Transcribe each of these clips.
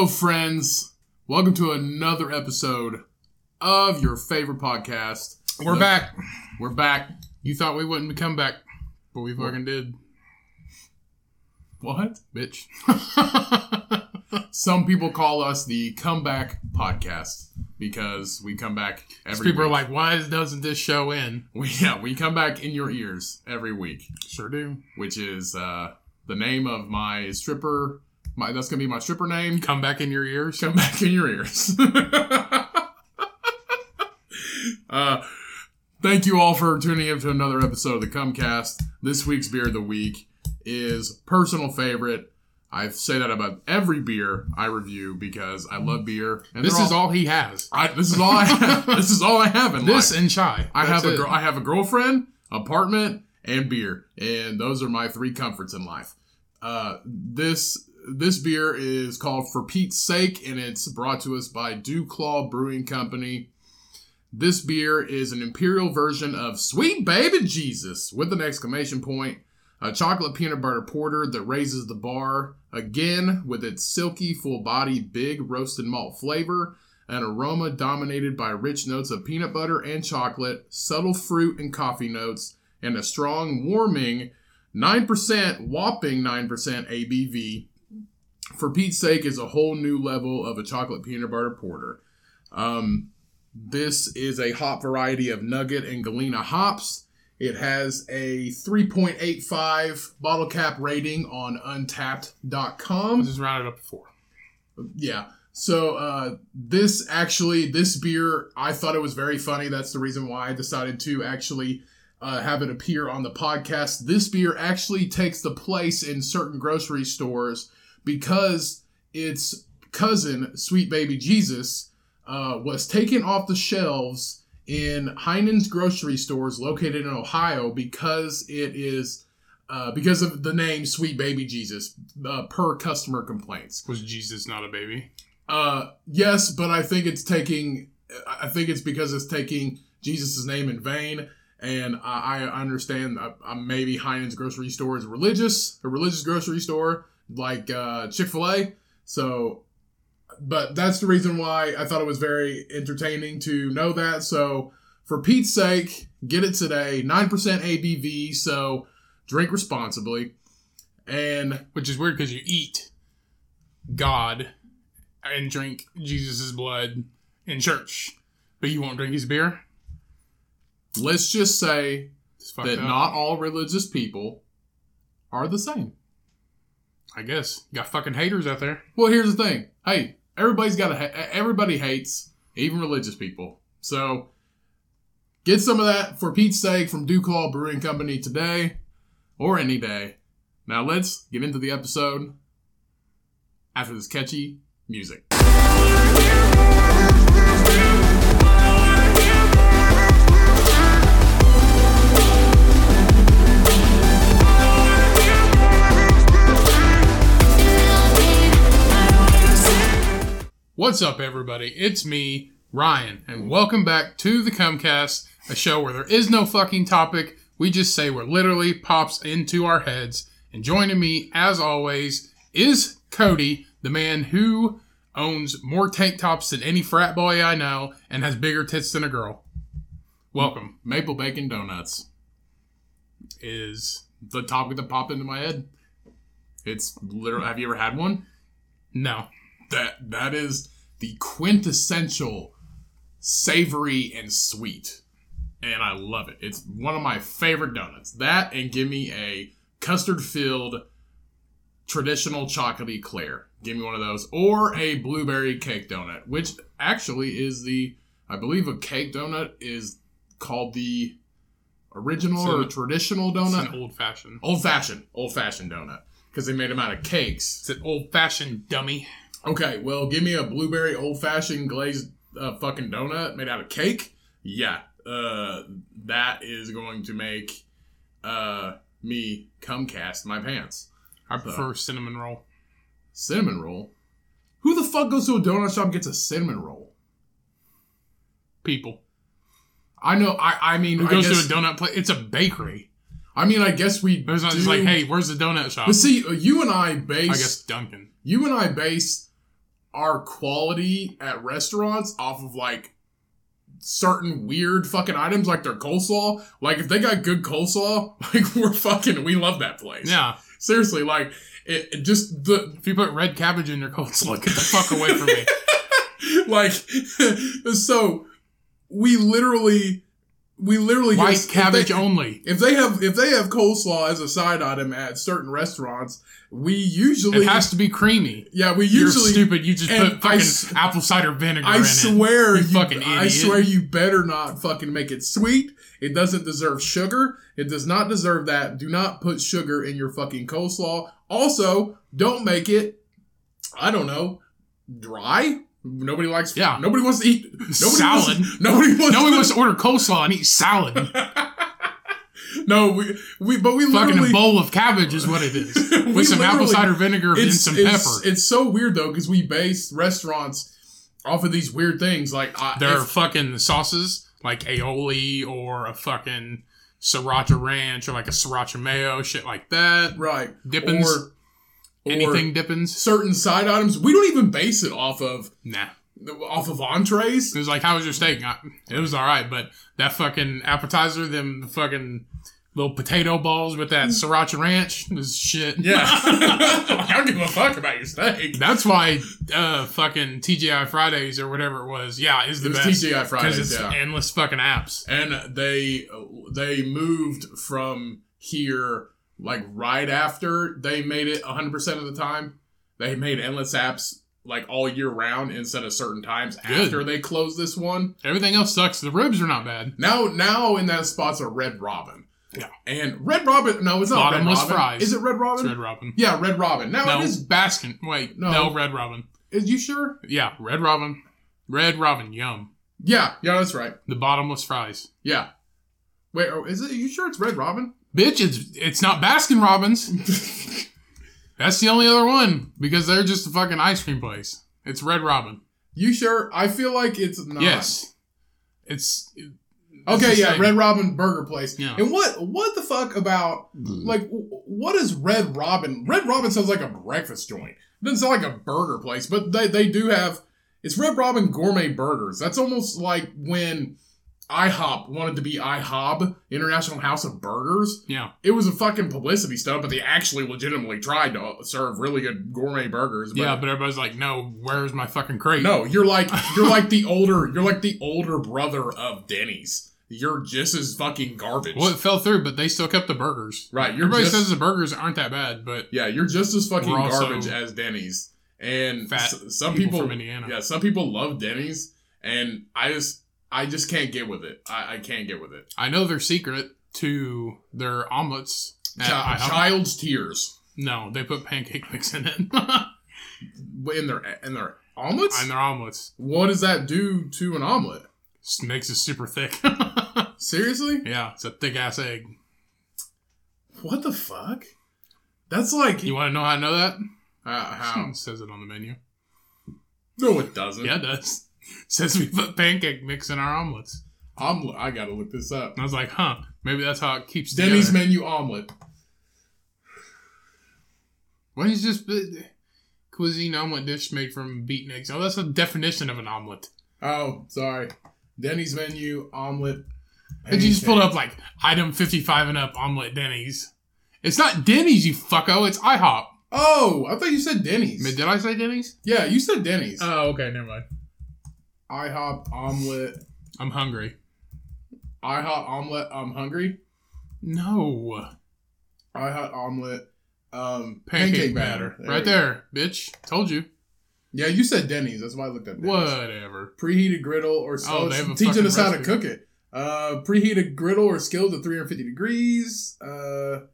Hello, friends. Welcome to another episode of your favorite podcast. We're back. We're back. You thought we wouldn't come back, but we fucking did, What? bitch. Some people call us the comeback podcast because we come back every week. People are like, why doesn't this show end? we, yeah, we come back in your ears every week, Sure do. which is uh, the name of my stripper. My that's gonna be my stripper name. Come back in your ears. come back in your ears. uh, thank you all for tuning in to another episode of the Cummcast. This week's beer of the week is personal favorite. I say that about every beer I review because I love beer. And This is all he has. I, this is all I have. this is all I have in This life. and chai. I have a. I have a girlfriend, apartment, and beer, and those are my three comforts in life. Uh, this this beer is called For Pete's Sake, and it's brought to us by DuClaw Brewing Company. This beer is an imperial version of Sweet Baby Jesus with an exclamation point. A chocolate peanut butter porter that raises the bar again with its silky, full body, big roasted malt flavor, an aroma dominated by rich notes of peanut butter and chocolate, subtle fruit and coffee notes, and a strong, warming 9%, whopping 9% ABV. For Pete's sake, is a whole new level of a chocolate peanut butter porter. Um, this is a hop variety of Nugget and Galena hops. It has a 3.85 bottle cap rating on untapped.com. Just rounded up to four. Yeah. So uh, this actually, this beer, I thought it was very funny. That's the reason why I decided to actually uh, have it appear on the podcast. This beer actually takes the place in certain grocery stores because its cousin, Sweet Baby Jesus, uh, was taken off the shelves in Heinen's grocery stores located in Ohio because it is. Uh, because of the name Sweet Baby Jesus, uh, per customer complaints. Was Jesus not a baby? Uh, yes, but I think it's taking. I think it's because it's taking Jesus' name in vain, and I, I understand. Uh, uh, maybe Heinen's grocery store is religious, a religious grocery store like uh, Chick Fil A. So, but that's the reason why I thought it was very entertaining to know that. So, for Pete's sake, get it today. Nine percent ABV. So, drink responsibly. And Which is weird because you eat God and drink Jesus' blood in church, but you won't drink his beer. let's just say that up. not all religious people are the same. I guess got fucking haters out there. Well, here's the thing. Hey, everybody's got a everybody hates even religious people. So get some of that for Pete's sake from Duke Duclaw Brewing Company today or any day. Now let's get into the episode after this catchy music. What's up, everybody? It's me, Ryan, and welcome back to the Cummcast, a show where there is no fucking topic. We just say what literally pops into our heads. And joining me, as always, is Cody, the man who owns more tank tops than any frat boy I know and has bigger tits than a girl. Welcome. Maple bacon donuts. Is The topic that popped into my head. It's literal. Have you ever had one? no. That that is the quintessential savory and sweet. And i love it. It's one of my favorite donuts. That and give me a custard filled traditional chocolatey eclair give me one of those. Or a blueberry cake donut which actually is the i believe a cake donut is called the original So or traditional It's donut an old fashioned. old fashioned old fashioned donut. Because they made them out of cakes. It's an old fashioned dummy. Okay, well, give me a blueberry old fashioned glazed uh, fucking donut made out of cake. Yeah, uh, that is going to make uh, me come cast my pants. I prefer cinnamon roll. Cinnamon roll. Who the fuck goes to a donut shop and gets a cinnamon roll? People. I know. I I mean, Who goes guess, to a donut place? It's a bakery. I mean, I guess we. It's not do, just like, hey, where's the donut shop? But see, uh, you and I base. I guess Dunkin. you and I base our quality at restaurants off of like certain weird fucking items like their coleslaw. Like if they got good coleslaw, like we're fucking we love that place. Yeah. Seriously, like it, it just the If you put red cabbage in your coleslaw, get the fuck away from me. like so we literally we literally White just- if cabbage they- only. If they have if they have coleslaw as a side item at certain restaurants, we usually It has to be creamy. yeah we You're usually stupid. You just put fucking s- apple cider vinegar I swear You you, fucking I swear you better not fucking make it sweet. It doesn't deserve sugar. It does not deserve that. Do not put sugar in your fucking coleslaw. Also, don't make it I don't know, dry. Nobody likes Yeah. Nobody wants to eat nobody Salad. Wants, nobody wants it. No one to, wants to order coleslaw and eat salad. No, we we but we fucking a bowl of cabbage is what it is. With some apple cider vinegar and some it's, pepper. It's so weird though because we base restaurants off of these weird things. Like uh, I, are if- fucking sauces like aioli or a fucking sriracha ranch or like a sriracha mayo, shit like that. right Dippins. or, or Anything dippins? certain side items. We don't even base it off of Nah. off of entrees. It was like, how was your steak? I- It was all right, but that fucking appetizer, them fucking little potato balls with that sriracha ranch was shit. Yeah, I don't give a fuck about your steak. That's why uh fucking TGI Fridays or whatever it was, yeah, is It the was best. TGI Fridays, it's yeah. endless fucking apps. and they they moved from here like right after they made it 100% of the time they made endless apps like all year round instead of certain times Good. after they closed this one Everything else sucks. The ribs are not bad. now now in that spot's a red robin Yeah. and red robin no it's not Bottomless red robin fries. is it red robin It's Red Robin. yeah red robin now No, it is Baskin. Wait, No. no. Red Robin. is you sure Yeah, Red Robin. Red Robin, yum. yeah yeah that's right The bottomless fries. yeah wait oh, is it you sure it's red robin Bitch, it's it's not Baskin Robbins. That's the only other one because they're just a fucking ice cream place. It's Red Robin. you sure i feel like it's not Yes, it's. it's Okay, yeah, same. Red Robin Burger Place. Yeah. And what what the fuck about mm. like what is Red Robin? Red Robin sounds like a breakfast joint. It doesn't sound like a burger place, but they they do have it's Red Robin Gourmet Burgers. That's almost like when IHOP wanted to be IHOB, International House of Burgers. Yeah, It was a fucking publicity stunt, but they actually legitimately tried to serve really good gourmet burgers. But yeah, but everybody's like, no, where's my fucking crate? no, you're like you're like the older you're like the older brother of Denny's. You're just as fucking garbage. Well, it fell through, but they still kept the burgers. Right, Everybody just says the burgers aren't that bad, but yeah, you're just as fucking garbage as Denny's. And fat s- some people people, from Indiana. yeah, some people love Denny's, and I just I just can't get with it. I, I can't get with it. I know their secret to their omelets. IHOP. child's tears no, they put pancake mix in it. in their in their omelets. In their omelets. What does that do to an omelet? Just makes it super thick. Seriously? yeah, it's a thick ass egg. What the fuck? That's like You want to know how I know that? uh, how? It says it on the menu. No, it doesn't. Yeah, it does. Says we put pancake mix in our omelets. I'm, I gotta look this up. And I was like, huh, maybe that's how it keeps Denny's together. menu omelet. What is this uh, cuisine omelet dish made from beaten eggs? Oh, that's a definition of an omelet. Oh, sorry. Denny's menu omelet. And you just pulled up like item 55 and up omelet Denny's. It's not Denny's, you fucko. It's IHOP. Oh, I thought you said Denny's. Did I say Denny's? Yeah, you said Denny's. Oh, okay, never mind. IHOP omelet. I'm hungry. IHOP omelet. I'm hungry. No. IHOP omelet. Um, Pancake, batter. There right we go. there, bitch. Told you. Yeah, you said Denny's. That's why I looked at Denny's. Whatever. Preheated griddle or so Oh, it's they have a teaching us how to cook it. Uh, preheated griddle or skilled to 350 degrees. Uh,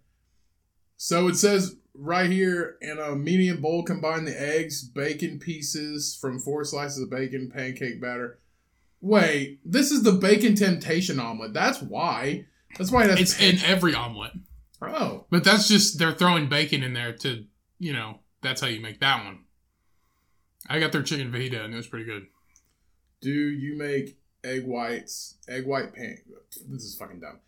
so it says right here in a medium bowl, combine the eggs, bacon pieces from four slices of bacon, pancake batter. Wait, this is the bacon temptation omelet. That's why. That's why that's It's in every omelet. oh. But that's just, they're throwing bacon in there to, you know, that's how you make that one. I got their chicken fajita and it was pretty good. Do you make egg whites? Egg white pan. This is fucking dumb.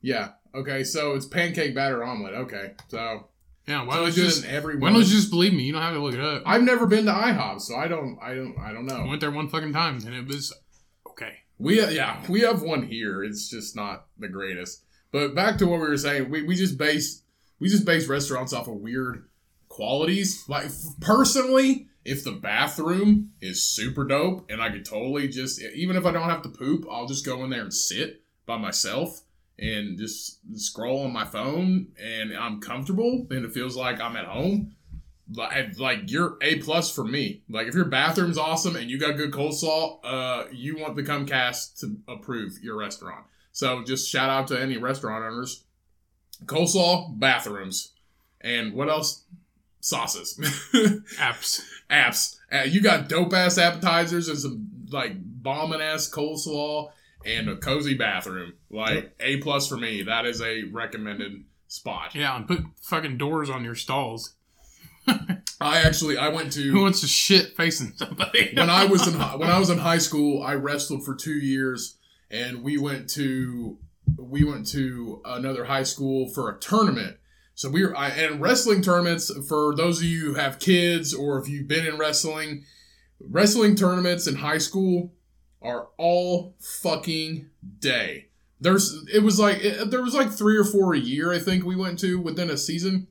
Yeah. Okay. So it's pancake batter omelet. Okay. So Yeah, why So don't you just why don't you just believe me? You don't have to look it up. I've never been to IHOP, so I don't. I don't. I don't know. I went there one fucking time and it was okay. We yeah, we have one here. It's just not the greatest. But back to what we were saying, we, we just base we just base restaurants off of weird qualities. Like personally, if the bathroom is super dope and I could totally just even if I don't have to poop, I'll just go in there and sit by myself and just scroll on my phone and I'm comfortable and it feels like I'm at home. Like, like you're a plus for me. Like if your bathroom's awesome and you got good coleslaw, uh, you want the Cummcast to approve your restaurant. So just shout out to any restaurant owners. Coleslaw, bathrooms, and what else? Sauces, Apps. apps. Uh, you got dope ass appetizers and some like bombing ass coleslaw and a cozy bathroom. Like a plus for me. That is a recommended spot. Yeah, and put fucking doors on your stalls. I actually I went to Who wants to shit facing somebody? when I was in hi- when I was in high school, I wrestled for two years, and we went to we went to another high school for a tournament. So we were I, and wrestling tournaments for those of you who have kids or if you've been in wrestling, wrestling tournaments in high school are all fucking day. There's it was like it, there was like three or four a year I think we went to within a season.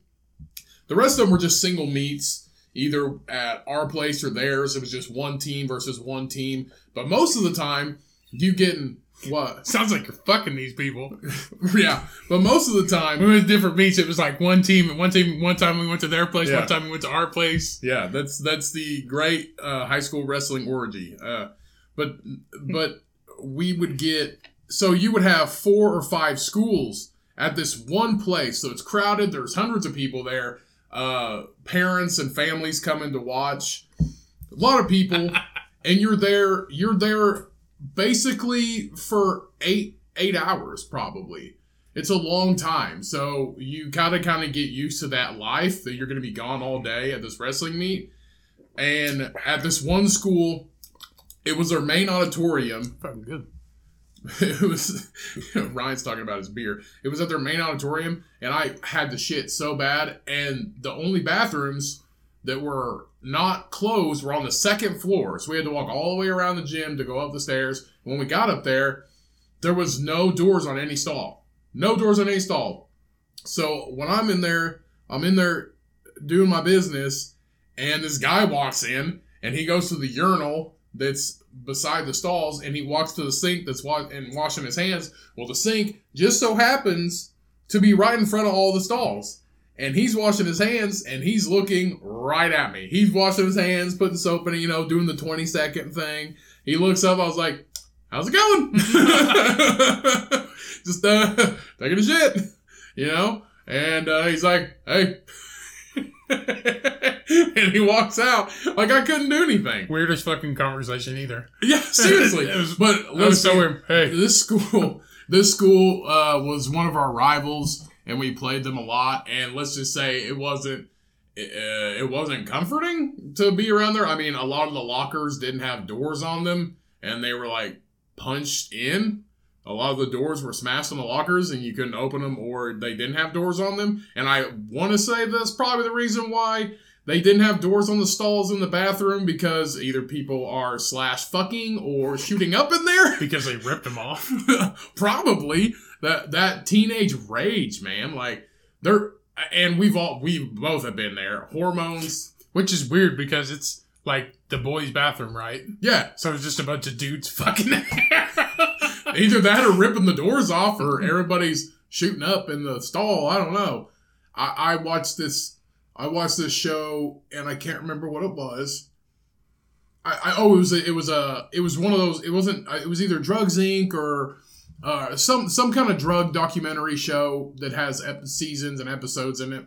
The rest of them were just single meets either at our place or theirs. It was just one team versus one team. But most of the time, you getting what? Sounds like you're fucking these people. yeah. But most of the We time, went to different beats. It was like one team, and one team. One time we went to their place. Yeah. One time we went to our place. yeah, that's that's the great uh, high school wrestling orgy. Uh, but but we would get so you would have four or five schools at this one place. So it's crowded. There's hundreds of people there. Uh, parents and families coming to watch. A lot of people, and you're there. You're there basically for eight eight hours probably. It's a long time, so you gotta kind of get used to that life that you're gonna be gone all day at this wrestling meet. And at this one school, it was their main auditorium. Fucking good. It was Ryan's talking about his beer. It was at their main auditorium, and I had the shit so bad. And the only bathrooms that were not closed were on the second floor, so we had to walk all the way around the gym to go up the stairs. When we got up there, there was no doors on any stall. No doors on any stall. So when I'm in there, I'm in there doing my business, and this guy walks in, and he goes to the urinal that's beside the stalls, and he walks to the sink that's wa- and washing his hands. Well, the sink just so happens to be right in front of all the stalls. And he's washing his hands and he's looking right at me. He's washing his hands, putting soap in you know, doing the 20 second thing. He looks up, I was like, How's it going? Just uh taking a shit. You know? And uh, he's like, Hey and he walks out like I couldn't do anything. Weirdest fucking conversation either. Yeah, seriously. It was- but I was let's so weird. Hey, this school this school uh, was one of our rivals and we played them a lot and let's just say it wasn't uh, it wasn't comforting to be around there i mean a lot of the lockers didn't have doors on them and they were like punched in a lot of the doors were smashed on the lockers and you couldn't open them or they didn't have doors on them and i want to say that's probably the reason why they didn't have doors on the stalls in the bathroom because either people are slash fucking or shooting up in there because they ripped them off. probably that that teenage rage, man. Like they're and we've all we both have been there. Hormones, Which is weird because it's like the boys' bathroom, right? yeah. So it's just a bunch of dudes fucking. Either that or ripping the doors off, or everybody's shooting up in the stall. I don't know. I, I watched this. I watched this show, and I can't remember what it was. I, I oh, it was a, it was a it was one of those. It wasn't. It was either Drugs Inc. or uh, some some kind of drug documentary show that has ep- seasons and episodes in it.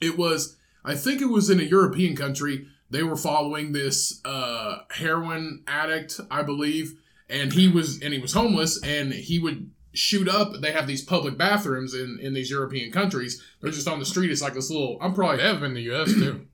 It was. I think it was in a European country. They were following this uh, heroin addict, I believe, and he was and he was homeless, and he would shoot up. They have these public bathrooms in in these European countries. They're just on the street. It's like this little. I'm they probably. have them in the U.S. too.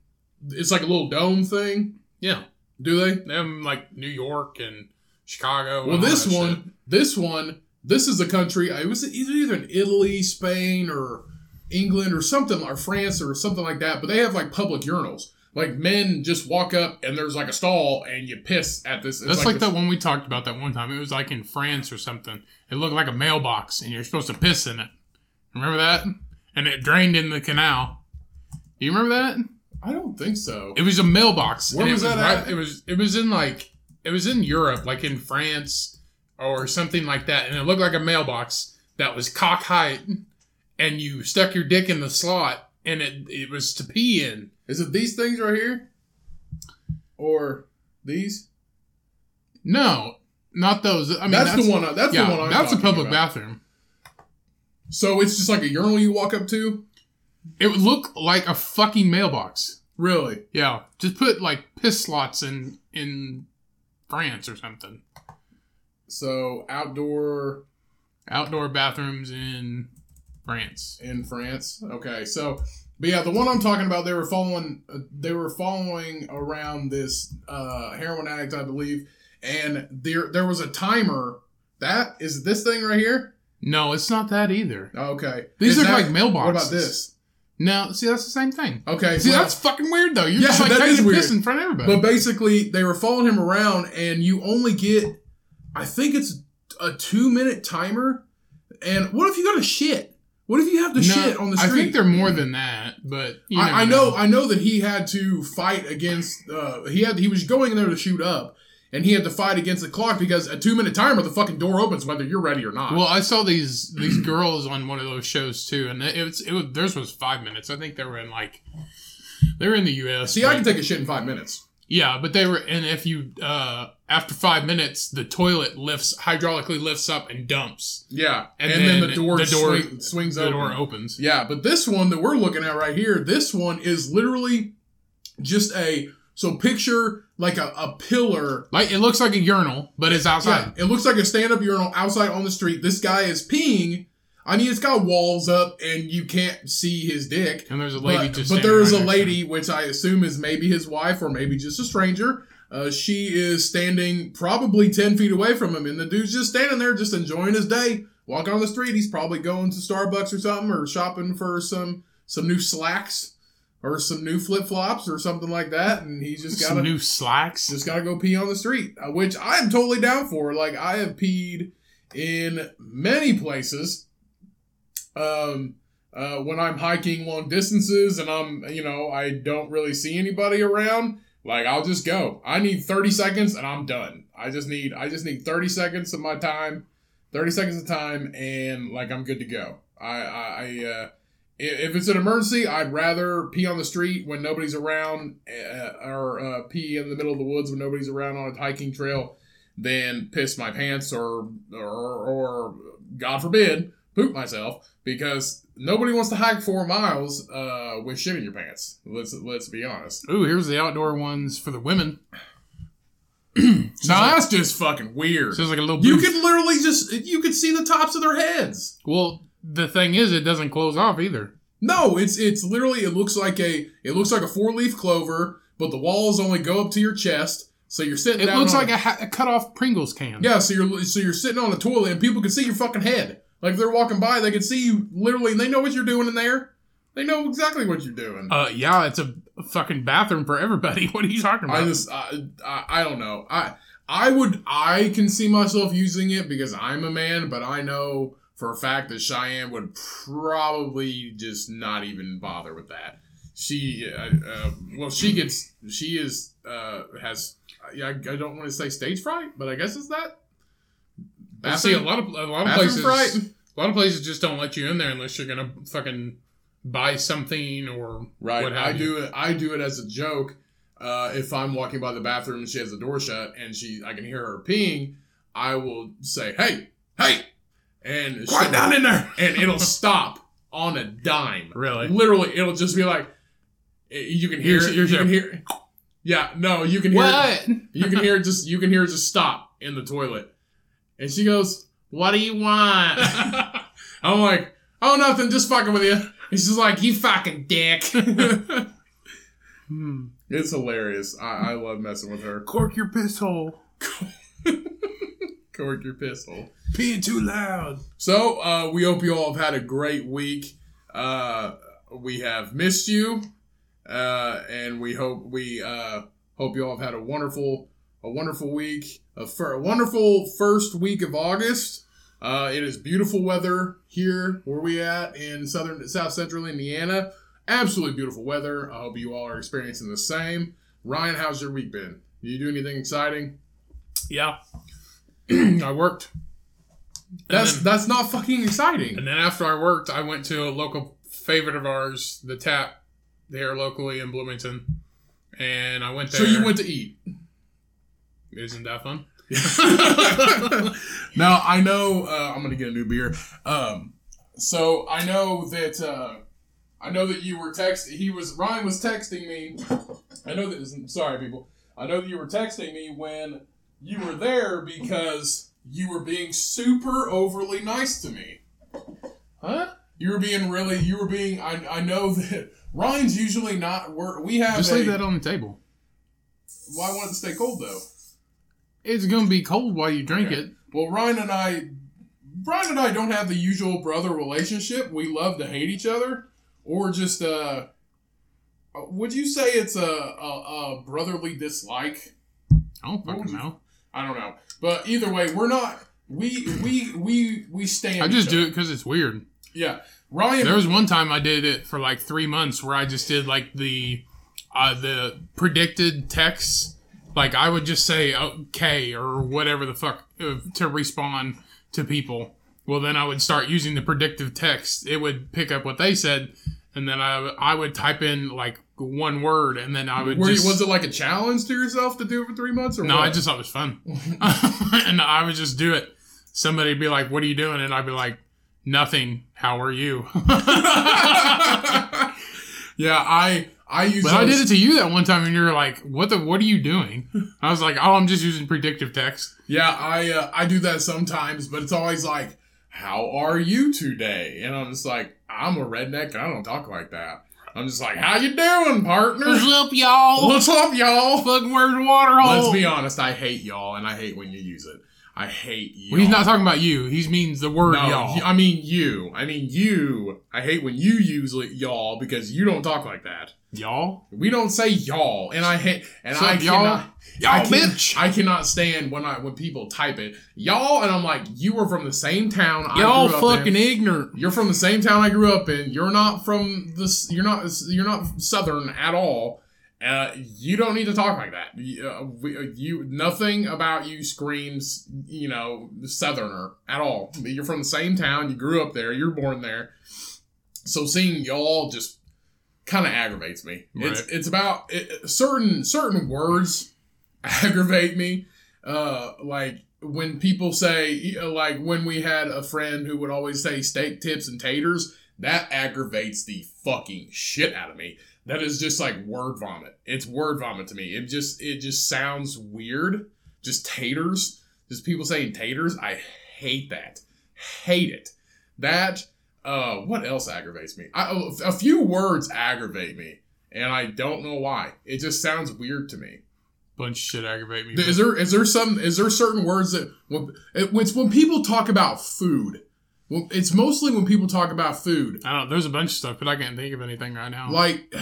It's like a little dome thing. Yeah, Do they? they have 'em, like New York and Chicago. Well, and this one, shit. this one, this is a country. It was either in Italy, Spain, or England or something, or France or something like that. But they have like public urinals. Like men just walk up and there's like a stall and you piss at this. it's That's like, this- that one we talked about that one time. It was like in France or something. It looked like a mailbox, and you're supposed to piss in it. Remember that? And it drained in the canal. Do you remember that? I don't think so. It was a mailbox. Where was it that right, at? It was. It was in like. It was in Europe, like in France or something like that, and it looked like a mailbox that was cock height, and you stuck your dick in the slot, and it it was to pee in. Is it these things right here? Or these? No, not those. I mean, that's, that's, the one. That's yeah, the one. I'm that's a public about. bathroom. So it's just like a urinal you walk up to. It would look like a fucking mailbox. Really? Yeah, just put like piss slots in in France or something. So outdoor Outdoor bathrooms in France. in France. Okay, so but yeah, the one I'm talking about, they were following. Uh, they were following around this uh, heroin addict, I believe, and there there was a timer. That is this thing right here. No, it's not that either. Okay, These Is that- like mailboxes. What about this? No, see that's the same thing. Okay, See, well, that's fucking weird though. You're Yeah, just like that taking is weird. piss in front of everybody. But basically, they were following him around, and you only get, I think it's a two minute timer. And what if you got to shit? What if you have to No, shit on the street? I think they're more than that, but I, I know, I know that he had to fight against. Uh, he had he was going in there to shoot up, and he had to fight against the clock because a two minute timer, the fucking door opens whether you're ready or not. Well, I saw these these girls on one of those shows too, and it was it was theirs was five minutes. I think they were in like they were in the U.S. See, I can take a shit in five minutes. Yeah, but they were, and if you uh after five minutes, the toilet lifts hydraulically lifts up and dumps. Yeah, And and, then, then the door, the door- swing- swings The open. door opens. Yeah, but this one that we're looking at right here, this one is literally just a. So picture like a, a pillar. Like it looks like a urinal, but it's outside. Yeah, it looks like a stand up urinal outside on the street. This guy is peeing. I mean, it's got walls up and you can't see his dick. And there's a lady but, just. but there is right a lady, which I assume is maybe his wife or maybe just a stranger. Uh, she is standing probably 10 feet away from him, and the dude's just standing there, just enjoying his day, walking on the street. He's probably going to Starbucks or something, or shopping for some some new slacks or some new flip flops or something like that, and he's just got Some new slacks. just gotta go pee on the street, uh, which I am totally down for. Like I have peed in many places. Um, uh, when I'm hiking long distances and I'm, you know, I don't really see anybody around, like I'll just go. I need 30 seconds and I'm done. I just need, I just need 30 seconds of my time, 30 seconds of time, and like I'm good to go. I, I, I uh, i- if it's an emergency, I'd rather pee on the street when nobody's around, uh, or uh, pee in the middle of the woods when nobody's around on a hiking trail, than piss my pants or, or, or God forbid, poop myself because nobody wants to hike four miles uh, with shit in your pants. Let's let's be honest. Ooh, here's the outdoor ones for the women. Now that's just fucking weird. So it's like a little. You booth. could literally just you could see the tops of their heads. Well, the thing is, it doesn't close off either. No, it's it's literally it looks like a it looks like a four leaf clover, but the walls only go up to your chest, so you're sitting. It looks like a, ha- a cut off Pringles can. yeah. So you're so you're sitting on the toilet and people can see your fucking head. Like they're walking by, they can see you literally, and they know what you're doing in there. They know exactly what you're doing. Uh, yeah, it's a fucking bathroom for everybody. What are you talking about? I just I, I I don't know. I I would I can see myself using it because I'm a man, but I know for a fact that Cheyenne would probably just not even bother with that. She uh, uh, well she gets she is uh has yeah I, I don't want to say stage fright, but I guess it's that. I see a lot of a lot of places. fright. A lot of places just don't let you in there unless you're gonna fucking buy something or Right. What have I you. do it. I do it as a joke. Uh, if I'm walking by the bathroom and she has the door shut and she, I can hear her peeing. I will say, "Hey, hey," and quiet down in there. and it'll stop on a dime. Really? Literally, it'll just be like, eh, you can hear Here's- it. here's you can your- hear. Yeah, no, you can hear. It, What? you can hear it just. You can hear it just stop in the toilet, and she goes, What do you want? I'm like, oh, nothing, just fucking with you. And she's like, you fucking dick. Hmm. it's hilarious. I, I love messing with her. Cork your piss hole. Cork your pistol. Peeing too loud. So, uh, we hope you all have had a great week. Uh, we have missed you, uh, and we hope we uh, hope you all have had a wonderful a wonderful week, a, fir- a wonderful first week of August. Uh, it is beautiful weather here where we at in southern South Central Indiana. Absolutely beautiful weather. I hope you all are experiencing the same. Ryan, how's your week been? Did you do anything exciting? Yeah. I worked. That's then- that's not fucking exciting. And then after I worked, I went to a local favorite of ours, the Tap, there locally in Bloomington. And I went there. So you went to eat. Isn't that fun? now I know uh, I'm gonna get a new beer. Um, so I know that uh, I know that you were texting. He was Ryan was texting me. I know that. Sorry, people. I know that you were texting me when you were there because you were being super overly nice to me. Huh? You were being really. You were being. I, I know that Ryan's usually not. We're, we have. Just a, leave that on the table. Why want it to stay cold though? It's going to be cold while you drink it. Well, Ryan and I, Ryan and I don't have the usual brother relationship. We love to hate each other, or just uh, uh, would you say it's a, a, a brotherly dislike? I don't fucking know. I don't know, but either way, we're not. We we we we stand. I just do it because it's weird. Yeah, Ryan. There was one time I did it for like three months where I just did like the uh, the predicted texts. Like I would just say okay or whatever the fuck uh, to respond to people. Well, then I would start using the predictive text. It would pick up what they said, and then I I would type in like one word, and then I would were you- was it like a challenge to yourself to do it for three months? Or no, what? I just thought it was fun, and I would just do it. Somebody'd be like, "What are you doing?" and I'd be like, "Nothing. How are you?" yeah, I I use. But I did it to you that one time, and you're like, "What the? What are you doing?" I was like, "Oh, I'm just using predictive text." Yeah, I uh, I do that sometimes, but it's always like, "How are you today?" And I'm just like, "I'm a redneck. I don't talk like that." I'm just like, "How you doing, partner? up, y'all? What's up, y'all?" Fucking where's the water hole? Let's be honest. I hate y'all, and I hate when you use it. I hate you. Well, he's not talking about you. He means the word No, y'all. I mean you. I mean you. I hate when you use y'all because you don't talk like that. y'all? We don't say y'all, and I hate and What's I y'all? cannot. Y'all, I can, bitch. I cannot stand when I when people type it y'all, and I'm like, you are from the same town. Y'all grew up fucking in. ignorant. You're from the same town I grew up in. You're not from this. You're not. You're not southern at all. Uh, you don't need to talk like that. You, uh, we, uh, you nothing about you screams, you know, southerner at all. You're from the same town. You grew up there. You're born there. So seeing y'all just kind of aggravates me. It's it's about it, certain certain words aggravate me. Uh, like when people say like when we had a friend who would always say steak tips and taters. That aggravates the fucking shit out of me. That is just like word vomit. It's word vomit to me. It just it just sounds weird. Just taters. Just people saying taters. I hate that. Hate it. That uh what else aggravates me? I, a few words aggravate me and I don't know why. It just sounds weird to me. Bunch of shit aggravate me. Is there is there some is there certain words that when it's when people talk about food. Well, it's mostly when people talk about food, I don't. There's a bunch of stuff, but I can't think of anything right now. like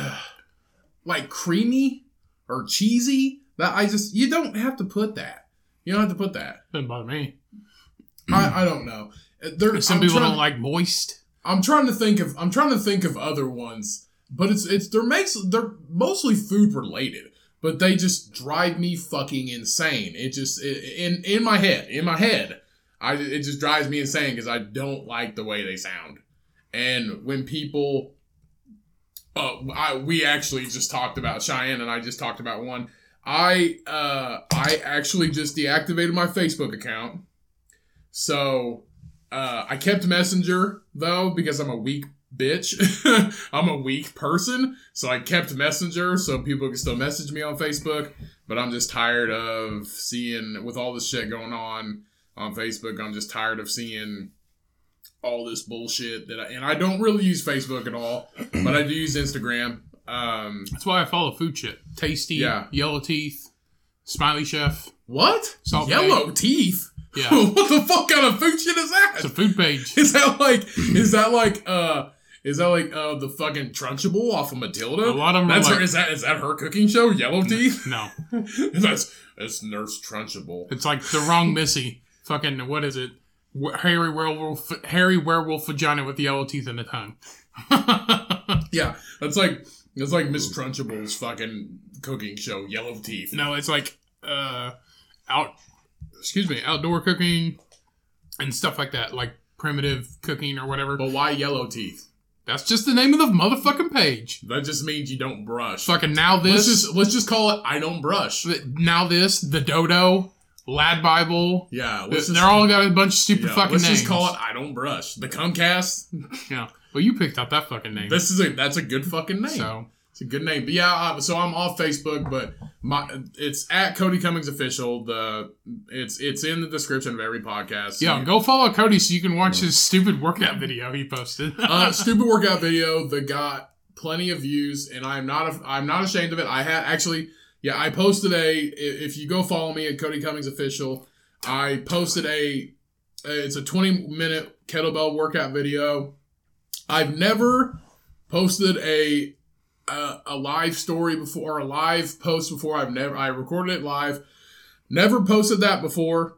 like creamy or cheesy. That I just you don't have to put that. You don't have to put that. Doesn't bother me. I, I don't know. There, Some I'm people trying- don't like moist. I'm trying to think of I'm trying to think of other ones, but it's it's they're makes they're mostly food related, but they just drive me fucking insane. It just it, in in my head, in my head, I it just drives me insane because I don't like the way they sound. And when people uh I we actually just talked about Cheyenne and I just talked about one. I uh I actually just deactivated my Facebook account. So uh, I kept Messenger though because I'm a weak bitch. I'm a weak person, so I kept Messenger so people can still message me on Facebook. But I'm just tired of seeing with all this shit going on on Facebook. I'm just tired of seeing all this bullshit that I, and I don't really use Facebook at all, but I do use Instagram. Um, That's why I follow food shit. Tasty, Yeah. Yellow Teeth, Smiley Chef. what? Salt Yellow teeth? Yeah, what the fuck kind of food shit is that? it's a food page. Is that like is that like uh Is that like uh, the fucking Trunchbull off of Matilda? A lot of 'em are That's her. like- Is that is that her cooking show? Yellow Teeth. No, that's that's Nurse Trunchbull. it's like the wrong Missy. Fucking what is it? Harry werewolf, Harry werewolf vagina with the yellow teeth and the tongue. Yeah, that's like it's like Miss Trunchbull's fucking cooking show. Yellow Teeth. no, it's like uh, out. Excuse me, outdoor cooking and stuff like that, like primitive cooking or whatever. But why Yellow Teeth? That's just the name of the motherfucking page. That just means you don't brush. Fucking now Let's this, just let's just call it I don't brush. now this, the dodo, LADbible. Yeah, They're let's just, all got a bunch of stupid yeah, fucking let's names. just call it I don't brush. The Cummcast. Yeah, well, you picked out that fucking name. This is a that's a good fucking name. so It's a good name. But yeah, uh, so I'm off Facebook, but my it's at Cody Cummings official. The it's it's in the description of every podcast. yeah, You- go follow Cody so you can watch his stupid workout video he posted. uh, stupid workout video that got plenty of views, and I'm not a, I'm not ashamed of it. I had actually, yeah, I posted a. If you go follow me at Cody Cummings official, I posted a. It's a 20 minute kettlebell workout video. I've never posted a a, a live story before, or a live post before. I've never I recorded it live. Never posted that before.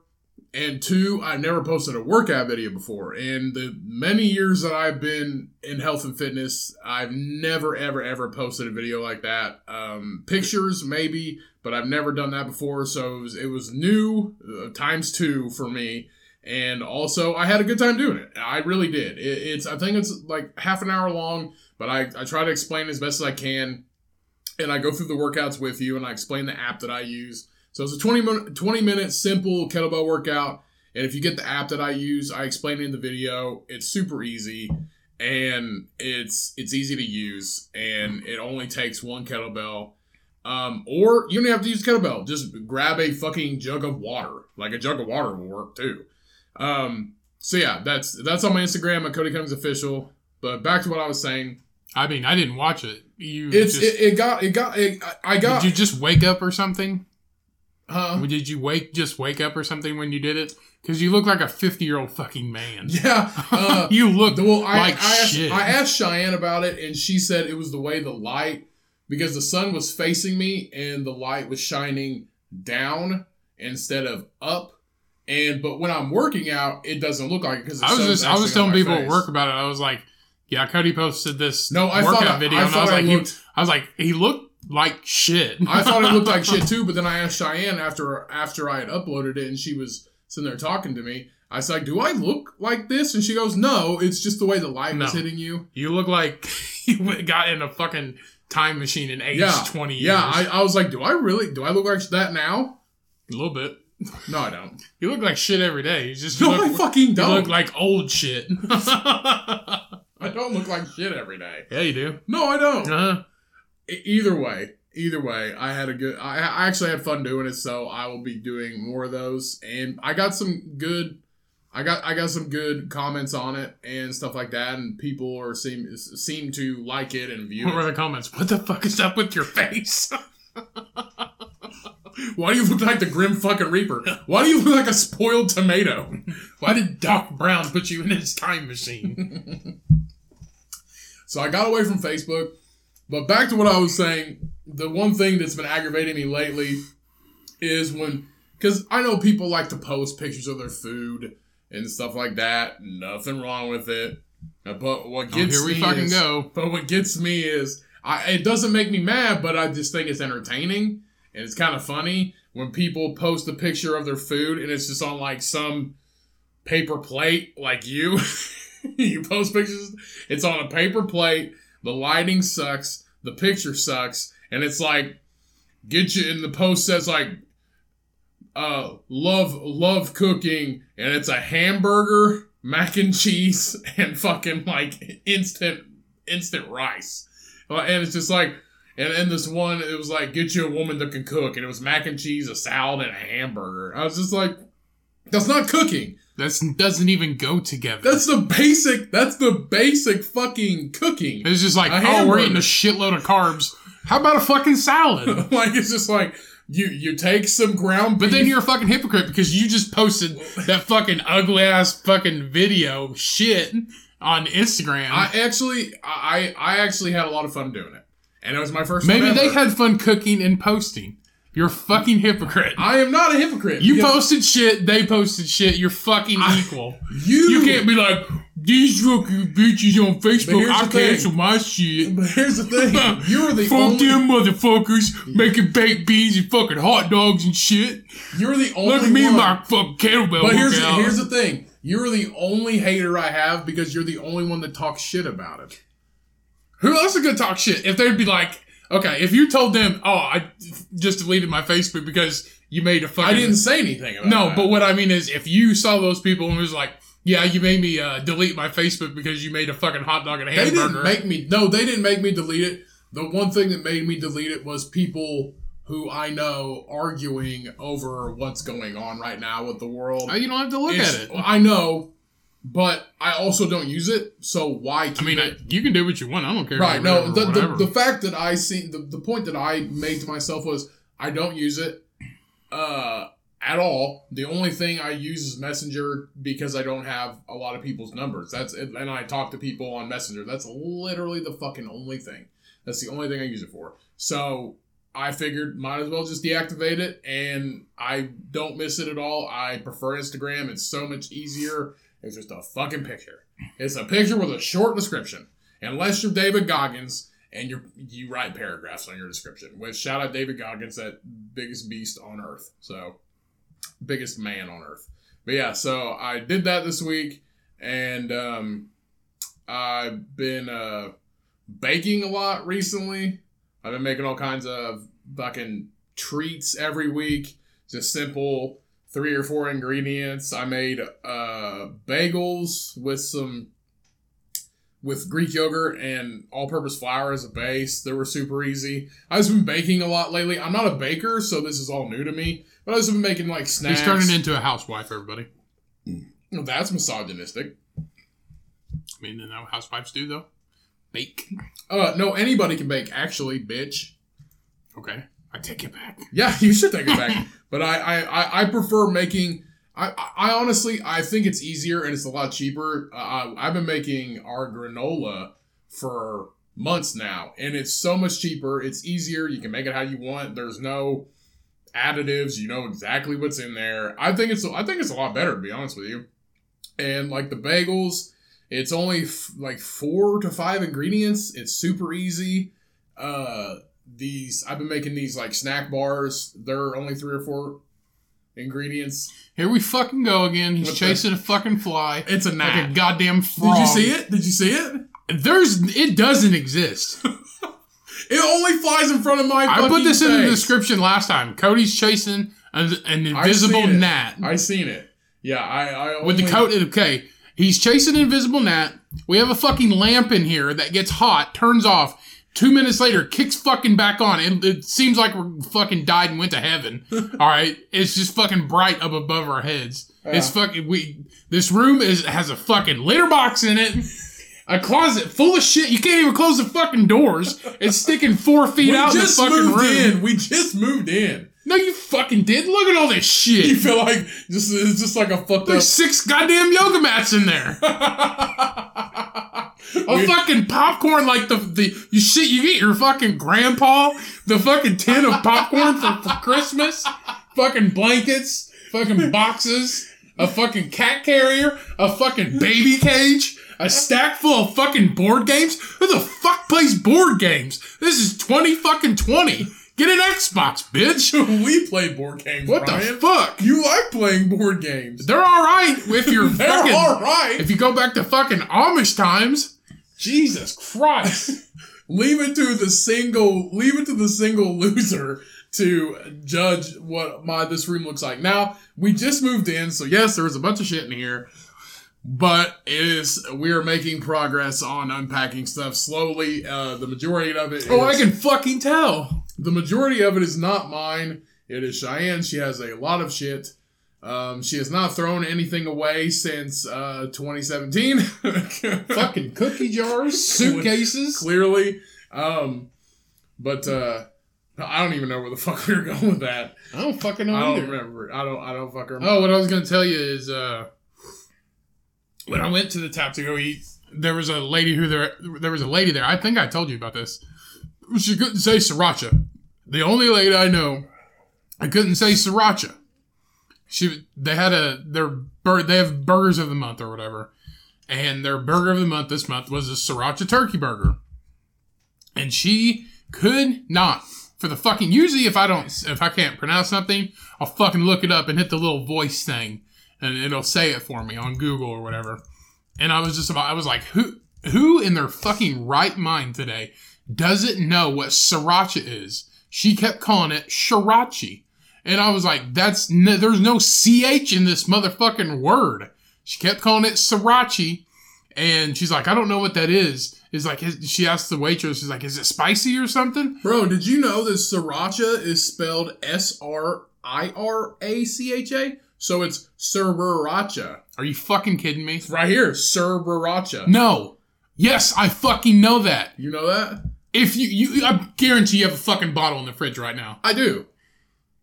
And two, I've never posted a workout video before. And the many years that I've been in health and fitness, I've never, ever, ever posted a video like that. Um, pictures, maybe, but I've never done that before. So it was, it was new uh, times two for me. And also, I had a good time doing it. I really did. It, it's, I think it's like half an hour long, but I, I try to explain as best as I can. And I go through the workouts with you and I explain the app that I use. So it's a 20 minute, 20 minute simple kettlebell workout. And if you get the app that I use, I explain it in the video. It's super easy and it's it's easy to use and it only takes one kettlebell. Um, or you don't have to use kettlebell. Just grab a fucking jug of water. Like a jug of water will work too. Um, so yeah, that's that's on my Instagram at Cody Cummings Official. But back to what I was saying. I mean, I didn't watch it. You It's just, it, it got it got it, I got did you just wake up or something? Huh? Did you wake just wake up or something when you did it? Because you look like a fifty year old fucking man. Yeah. Uh, you look Well, I, like I, asked, shit. I asked Cheyenne about it, and she said it was the way the light, because the sun was facing me and the light was shining down instead of up. And but when I'm working out, it doesn't look like it because I was just I was telling people at work about it. I was like, yeah, Cody posted this No, I workout thought video, I and I was like, it he. I was like, he looked like shit. I thought it looked like shit too. But then I asked Cheyenne after after I had uploaded it, and she was sitting there talking to me. I was like, "Do I look like this?" And she goes, "No, it's just the way the light No. hitting you." You look like you got in a fucking time machine and aged Yeah, twenty years. Yeah, I, I was like, "Do I really? Do I look like that now?" a little bit. No, I don't. You look like shit every day. You just No, look, I fucking don't. look like old shit. I don't look like shit every day. yeah, you do. No, I don't. Uh-huh. Either way, either way, I had a good. I, I actually had fun doing it, so I will be doing more of those. And I got some good. I got I got some good comments on it and stuff like that, and people are seem seem to like it and view What were the comments? What the fuck is up with your face? Why do you look like the Grim fucking Reaper? Why do you look like a spoiled tomato? Why did Doc Brown put you in his time machine? So I got away from Facebook. But back to what I was saying, the one thing that's been aggravating me lately is when, because I know people like to post pictures of their food and stuff like that. Nothing wrong with it. Uh, But what gets Oh, here we me fucking is, go. But what gets me is, I, it doesn't make me mad, but I just think it's entertaining and it's kind of funny when people post a picture of their food and it's just on like some paper plate, like you. you post pictures, it's on a paper plate. The lighting sucks. The picture sucks, and it's like, get you in the post says like, uh, love love cooking, and it's a hamburger, mac and cheese, and fucking like instant instant rice, Uh, and it's just like. And in this one, it was like, get you a woman that can cook. And it was mac and cheese, a salad, and a hamburger. I was just like, that's not cooking. That doesn't even go together. That's the basic. That's the basic fucking cooking. it's just like, A oh, we're eating a shitload of carbs. How about a fucking salad? like it's just like You you take some ground But beef. then you're a fucking hypocrite because you just posted that fucking ugly ass fucking video shit on Instagram. I actually I I actually had a lot of fun doing it, and it was my first. Maybe they had fun cooking and posting. You're a fucking hypocrite. I am not a hypocrite. You posted shit, they posted shit. You're fucking equal. You You can't be like these fucking bitches on Facebook. I cancel my shit. But here's the thing. You're the Fuck only. them motherfuckers making baked beans and fucking hot dogs and shit. You're the only. Look at me, one. my fucking kettlebell But here's here's the thing. You're the only hater I have because you're the only one that talks shit about it. Who else is gonna talk shit? If they'd be like, okay, if you told them, oh, I just deleted my Facebook because you made a fucking. I didn't say anything about No, that. but what I mean is, if you saw those people and was like, yeah, you made me uh, delete my Facebook because you made a fucking hot dog and a they hamburger. didn't make me. No, they didn't make me delete it. The one thing that made me delete it was people who I know arguing over what's going on right now with the world. Oh, you don't have to look It's- at it. I know, but I also don't use it. So why? I mean? I, you can do what you want. I don't care. right? No, the, the the fact that I see the, the point that I made to myself was I don't use it uh, at all. The only thing I use is Messenger because I don't have a lot of people's numbers. That's it, and I talk to people on Messenger. That's literally the fucking only thing. That's the only thing I use it for. So I figured might as well just deactivate it, and I don't miss it at all. I prefer Instagram. It's so much easier. It's just a fucking picture. It's a picture with a short description. Unless you're David Goggins and you you write paragraphs on your description. Which shout out David Goggins, that biggest beast on earth. So biggest man on earth. But yeah, so I did that this week, and um, I've been uh, baking a lot recently. I've been making all kinds of fucking treats every week. Just simple three or four ingredients. I made uh, bagels with some with Greek yogurt and all-purpose flour as a base. They were super easy. I've just been baking a lot lately. I'm not a baker, so this is all new to me. But I've just been making like snacks. He's turning into a housewife, everybody. Oh, that's misogynistic. I mean, know how housewives do, though? Bake. Uh, no, anybody can bake. Actually, bitch. Okay. I take it back. Yeah, you should take it back. but I, I, I, prefer making. I, I I honestly, I think it's easier and it's a lot cheaper. Uh, I, I've been making our granola for months now, and it's so much cheaper. It's easier. You can make it how you want. There's no additives. You know exactly what's in there. I think it's I think it's a lot better to be honest with you. And like the bagels, it's only f- like four to five ingredients. It's super easy. Uh, these I've been making these like snack bars. They're only three or four ingredients. Here we fucking go again. He's chasing a fucking fly. It's a Like a goddamn frog. Did you see it? Did you see it? There's it doesn't exist. It only flies in front of my. I put this in the description last time. Cody's chasing an, an invisible it. gnat I seen it. Yeah, I. I with the coat. Okay, he's chasing an invisible gnat. We have a fucking lamp in here that gets hot, turns off. Two minutes later, kicks fucking back on. It, it seems like we're fucking died and went to heaven. All right, it's just fucking bright up above our heads. It's fucking we. This room is has a fucking litter box in it. A closet full of shit. You can't even close the fucking doors. It's sticking four feet We out in the just fucking moved room. in. We just moved in. No, you fucking did. Look at all this shit. You feel like just it's just like a fucked up. There's six goddamn yoga mats in there. A fucking popcorn like the the you shit you get your fucking grandpa the fucking tin of popcorn for, for Christmas, fucking blankets, fucking boxes, a fucking cat carrier, a fucking baby cage, a stack full of fucking board games. Who the fuck plays board games? This is twenty fucking twenty. Get an Xbox, bitch. we play board games. What the fuck? You like playing board games? They're all right if you're They're fucking. all right. If you go back to fucking Amish times, Jesus Christ. leave it to the single. Leave it to the single loser to judge what my this room looks like. Now we just moved in, so yes, there was a bunch of shit in here. But it is we are making progress on unpacking stuff slowly. Uh, the majority of it. oh, I can fucking tell. The majority of it is not mine. It is Cheyenne. She has a lot of shit. Um, she has not thrown anything away since uh, 2017. Fucking cookie jars, suitcases. Clearly. Um, but uh, I don't even know where the fuck we were going with that. I don't fucking know I don't either. remember. I don't. I don't fucking remember. Oh, what I was gonna tell you is uh when I went to the tap to go eat, there was a lady who there there was a lady there. I think I told you about this. She couldn't say sriracha. The only lady I know I couldn't say sriracha. She they had a their bur- they have burgers of the month or whatever. And their burger of the month this month was a sriracha turkey burger. And she could not for the fucking usually if I don't if I can't pronounce something, I'll fucking look it up and hit the little voice thing and it'll say it for me on Google or whatever. And I was just about I was like, who who in their fucking right mind today doesn't know what sriracha is? She kept calling it shirachi. And I was like, that's no, there's no ch in this motherfucking word. She kept calling it srirachi, and she's like, I don't know what that is. Is like is- she asked the waitress, she's like, is it spicy or something? Bro, did you know that sriracha is spelled S R I R A C H A? So it's sriracha. Are you fucking kidding me? Right here, sriracha. No. Yes, I fucking know that. You know that? If you, you, I guarantee you have a fucking bottle in the fridge right now, I do.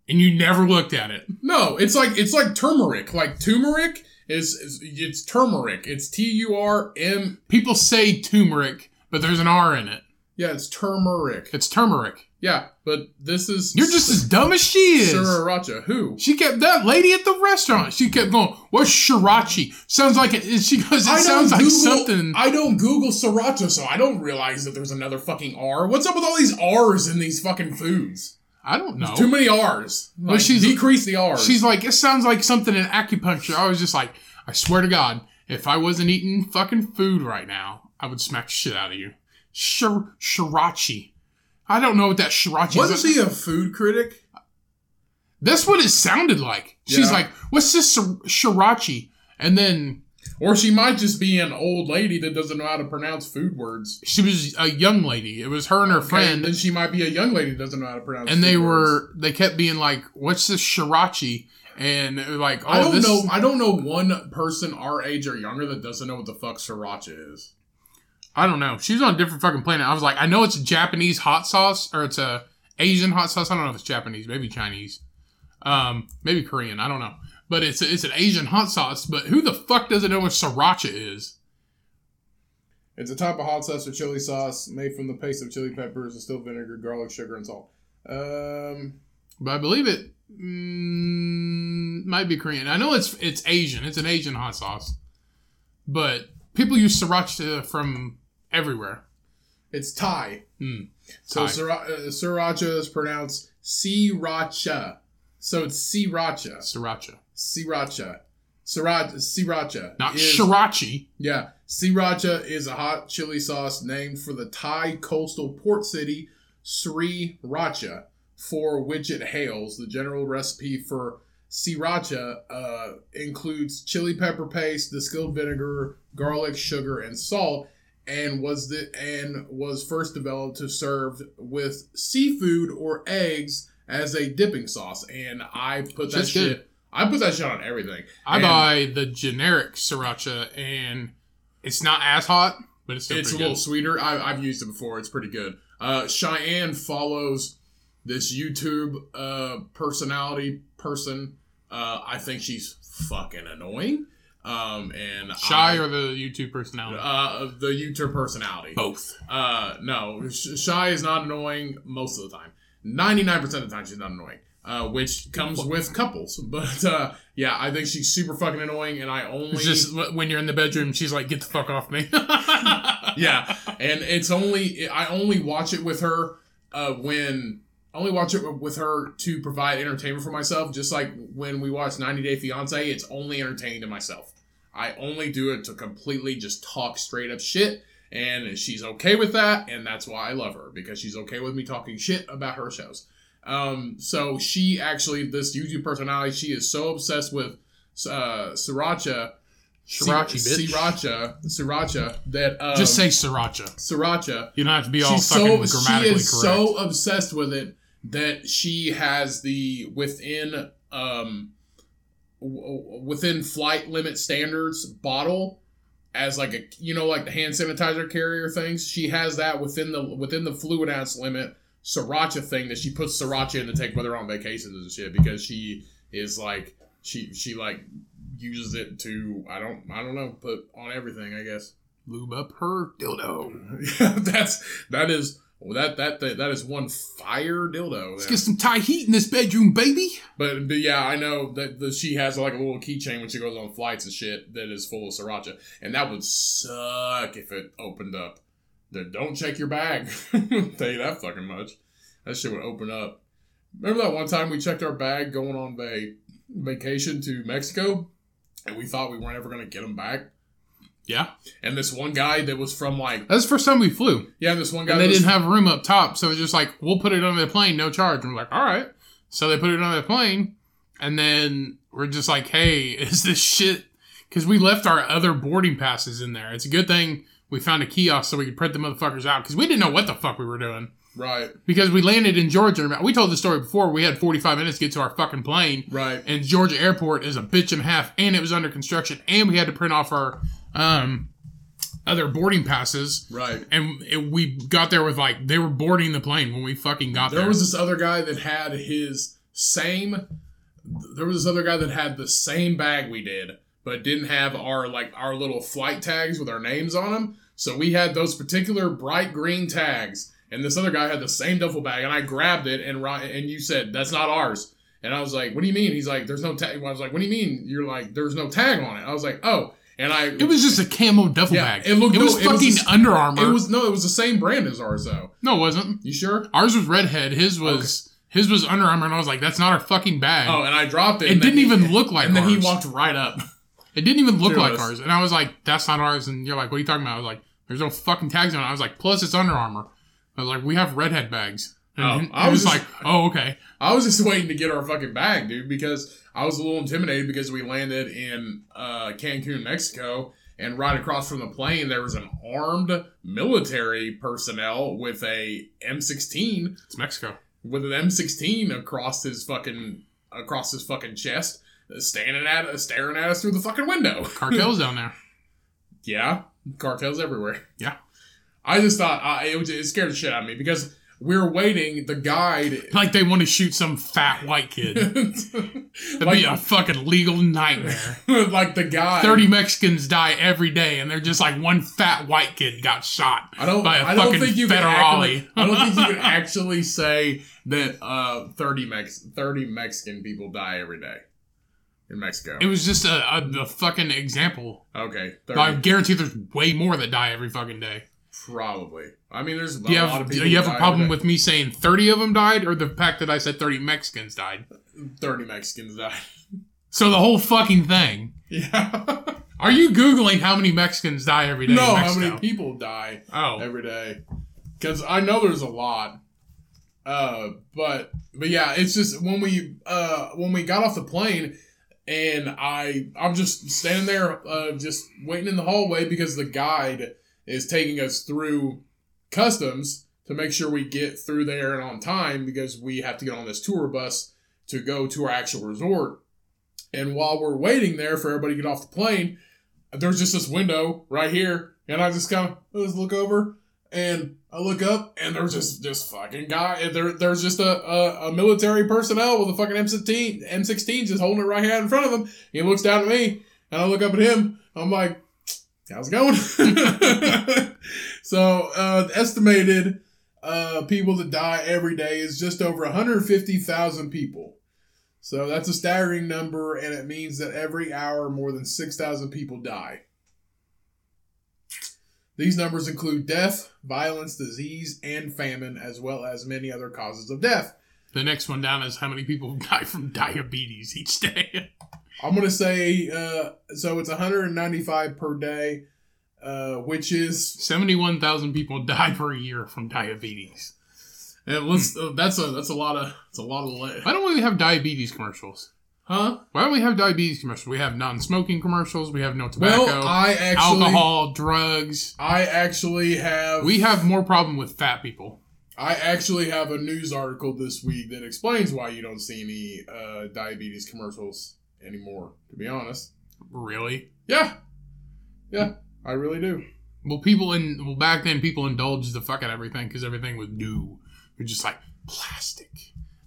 And you never looked at it. No, it's like it's like turmeric. Like turmeric is, is it's turmeric. It's T U R M. People say turmeric, but there's an R in it. Yeah, it's turmeric. It's turmeric. Yeah, but this is You're just as dumb as she is. sriracha. Who? She kept that lady at the restaurant. She kept going, "What's shirachi?" Sounds like it. She goes, "It sounds like something." I don't Google sriracha, so I don't realize that there's another fucking R. What's up with all these R's in these fucking foods? I don't know. Too many R's. Like, she's- decrease the R's. She's like, "It sounds like something in acupuncture." I was just like, "I swear to God, if I wasn't eating fucking food right now, I would smack shit out of you." Shir- shirachi. I don't know what that shirachi wasn't is. she a food critic? That's what it sounded like. She's Yeah. like, "What's this shir- shirachi?" And then Or she might just be an old lady that doesn't know how to pronounce food words. she was a young lady. It was her and her Okay, friend. then she might be a young lady that doesn't know how to pronounce. and they food words. were they kept being like, "What's this shirachi?" And like, "Oh, I don't this know. I don't know one person our age or younger that doesn't know what the fuck sriracha is. I don't know." She was on a different fucking planet. I was like, "I know it's a Japanese hot sauce or it's a Asian hot sauce. I don't know if it's Japanese, maybe Chinese, um, maybe Korean. I don't know, but it's it's an Asian hot sauce. But who the fuck doesn't know what sriracha is? It's a type of hot sauce or chili sauce made from the paste of chili peppers, distilled vinegar, garlic, sugar, and salt. Um, But I believe it mm, might be Korean. I know it's it's Asian. It's an Asian hot sauce, but people use sriracha from everywhere. it's Thai. Hmm. So Thai. sriracha, uh, sriracha is pronounced sriracha. So it's sriracha. Sriracha, Sriracha. Sriracha. Sriracha. not is, shirachi. Yeah. Sriracha is a hot chili sauce named for the Thai coastal port city Sri Racha, for which it hails. The general recipe for sriracha uh, includes chili pepper paste, distilled vinegar, garlic, sugar, and salt, and was the and was first developed to serve with seafood or eggs as a dipping sauce. And I put that Shit's good. I put that shit on everything. I And- buy the generic sriracha, and it's not as hot, but it's still it's a pretty little sweeter. I, I've used it before. It's pretty good. Uh, Cheyenne follows this YouTube uh, personality person. Uh, I think she's fucking annoying. Um, and Shy I, or the YouTube personality? uh, the YouTube personality. Both. Uh, no, Sh- Shy is not annoying most of the time. Ninety nine percent of the time, she's not annoying. Uh, which comes with couples, but uh, yeah, I think she's super fucking annoying, and I only It's just when you're in the bedroom, she's like, "Get the fuck off me." yeah, and it's only I only watch it with her uh, when I only watch it with her to provide entertainment for myself. Just like when we watch 90 Day Fiance, it's only entertaining to myself. I only do it to completely just talk straight up shit, and she's okay with that, and that's why I love her because she's okay with me talking shit about her shows. Um, so she actually, this YouTube personality, she is so obsessed with uh, Sriracha. Sriracha, bitch. Sriracha, Sriracha, that um, Just say sriracha. Sriracha. You don't have to be all She's fucking so she is correct. so obsessed with it that she has the within um w- within flight limit standards bottle as like a you know like the hand sanitizer carrier things. She has that within the within the fluid ounce limit sriracha thing that she puts sriracha in to take with her on vacations and shit because she is like she she like uses it to I don't I don't know put on everything I guess. Lube up her dildo. That's that is well, that, that that that is one fire dildo. Let's there. get some Thai heat in this bedroom, baby. But, but yeah, I know that, that she has like a little keychain when she goes on flights and shit that is full of sriracha, and that would suck if it opened up. Then don't check your bag. Tell you that fucking much. That shit would open up. Remember that one time we checked our bag going on va- vacation to Mexico, and we thought we weren't ever gonna get them back. Yeah. And this one guy that was from like That's the first time we flew. yeah, this one guy And they didn't have room up top, so it's just like, we'll put it on the plane, no charge. And we're like, all right. So they put it on the plane, and then we're just like, hey, is this shit? Because we left our other boarding passes in there. It's a good thing we found a kiosk so we could print the motherfuckers out, because we didn't know what the fuck we were doing. right, Because we landed in Georgia. We told the story before. We had 45 minutes to get to our fucking plane. right, And Georgia Airport is a bitch and a half, and it was under construction, and we had to print off our um, other boarding passes. right. And it, we got there with like they were boarding the plane when we fucking got There there. was this other guy that had his same. There was this other guy that had the same bag we did, but didn't have our like our little flight tags with our names on them. So we had those particular bright green tags, and this other guy had the same duffel bag, and I grabbed it, and and you said that's not ours, and I was like, what do you mean? He's like, there's no tag. I was like, what do you mean? You're like, there's no tag on it. I was like, oh, and I it was just a camo duffel Yeah, bag. it looked- It was no, it was fucking Under Armour. it was no, it was the same brand as ours though. no, it wasn't. You sure? Ours was Redhead. His was his was Under Armour, and I was like, that's not our fucking bag. Oh, and I dropped it. it didn't he- even look like And then he walked right up. It didn't even look like ours, and I was like, that's not ours. And you're like, what are you talking about? I was like, there's no fucking tags on it. I was like, plus it's Under Armour. I was like, we have Redhead bags. And Oh, I was was just- like, oh okay. I was just waiting to get our fucking bag, dude, because I was a little intimidated because we landed in uh, Cancun, Mexico, and right across from the plane there was an armed military personnel with a M16 It's Mexico. with an M16 across his fucking across his fucking chest, standing at us, staring at us through the fucking window. Cartels down there. Yeah, cartels everywhere. Yeah. I just thought uh, it, was, it scared the shit out of me because we are waiting. The guide. Like they want to shoot some fat white kid. That'd like, be a fucking legal nightmare. like the guy. 30 Mexicans die every day, and they're just like one fat white kid got shot. I don't. by a I don't think you can actually. I don't think you can actually say that uh, thirty Mex thirty Mexican people die every day in Mexico. It was just a, a, a fucking example. okay, 30, I guarantee there's way more that die every fucking day. probably. I mean, there's a Do you lot have, do you have a problem with me saying 30 of them died, or the fact that I said 30 Mexicans died? thirty Mexicans died. So the whole fucking thing. yeah. Are you Googling how many Mexicans die every day? no, how many people die Oh. every day? Because I know there's a lot. Uh, but but yeah, it's just when we uh when we got off the plane and I I'm just standing there uh just waiting in the hallway because the guide is taking us through customs to make sure we get through there and on time because we have to get on this tour bus to go to our actual resort. And while we're waiting there for everybody to get off the plane, there's just this window right here, and I just kind of just look over and I look up, and there's just this fucking guy. There, there's just a, a, a military personnel with a fucking M16, M16 just holding it right here in front of him. He looks down at me, and I look up at him. I'm like, "How's it going?" so, uh, estimated uh, people that die every day is just over 150,000 people. So that's a staggering number, and it means that every hour more than 6,000 people die. These numbers include death, violence, disease, and famine, as well as many other causes of death. The next one down is how many people die from diabetes each day. I'm going to say, uh, so it's 195 per day, uh, which is 71,000 people die per year from diabetes. and let's, uh, that's a that's a lot of that's a lot of le- Why don't we have diabetes commercials? Huh? Why don't we have diabetes commercials? We have non-smoking commercials. We have no tobacco, Well, I actually alcohol, drugs. I actually have We have more problem with fat people. I actually have a news article this week that explains why you don't see any uh, diabetes commercials anymore. To be honest, Really? yeah, yeah, I really do. Well, people in well back then people indulged the fuck out of everything because everything was new. You're just like plastic,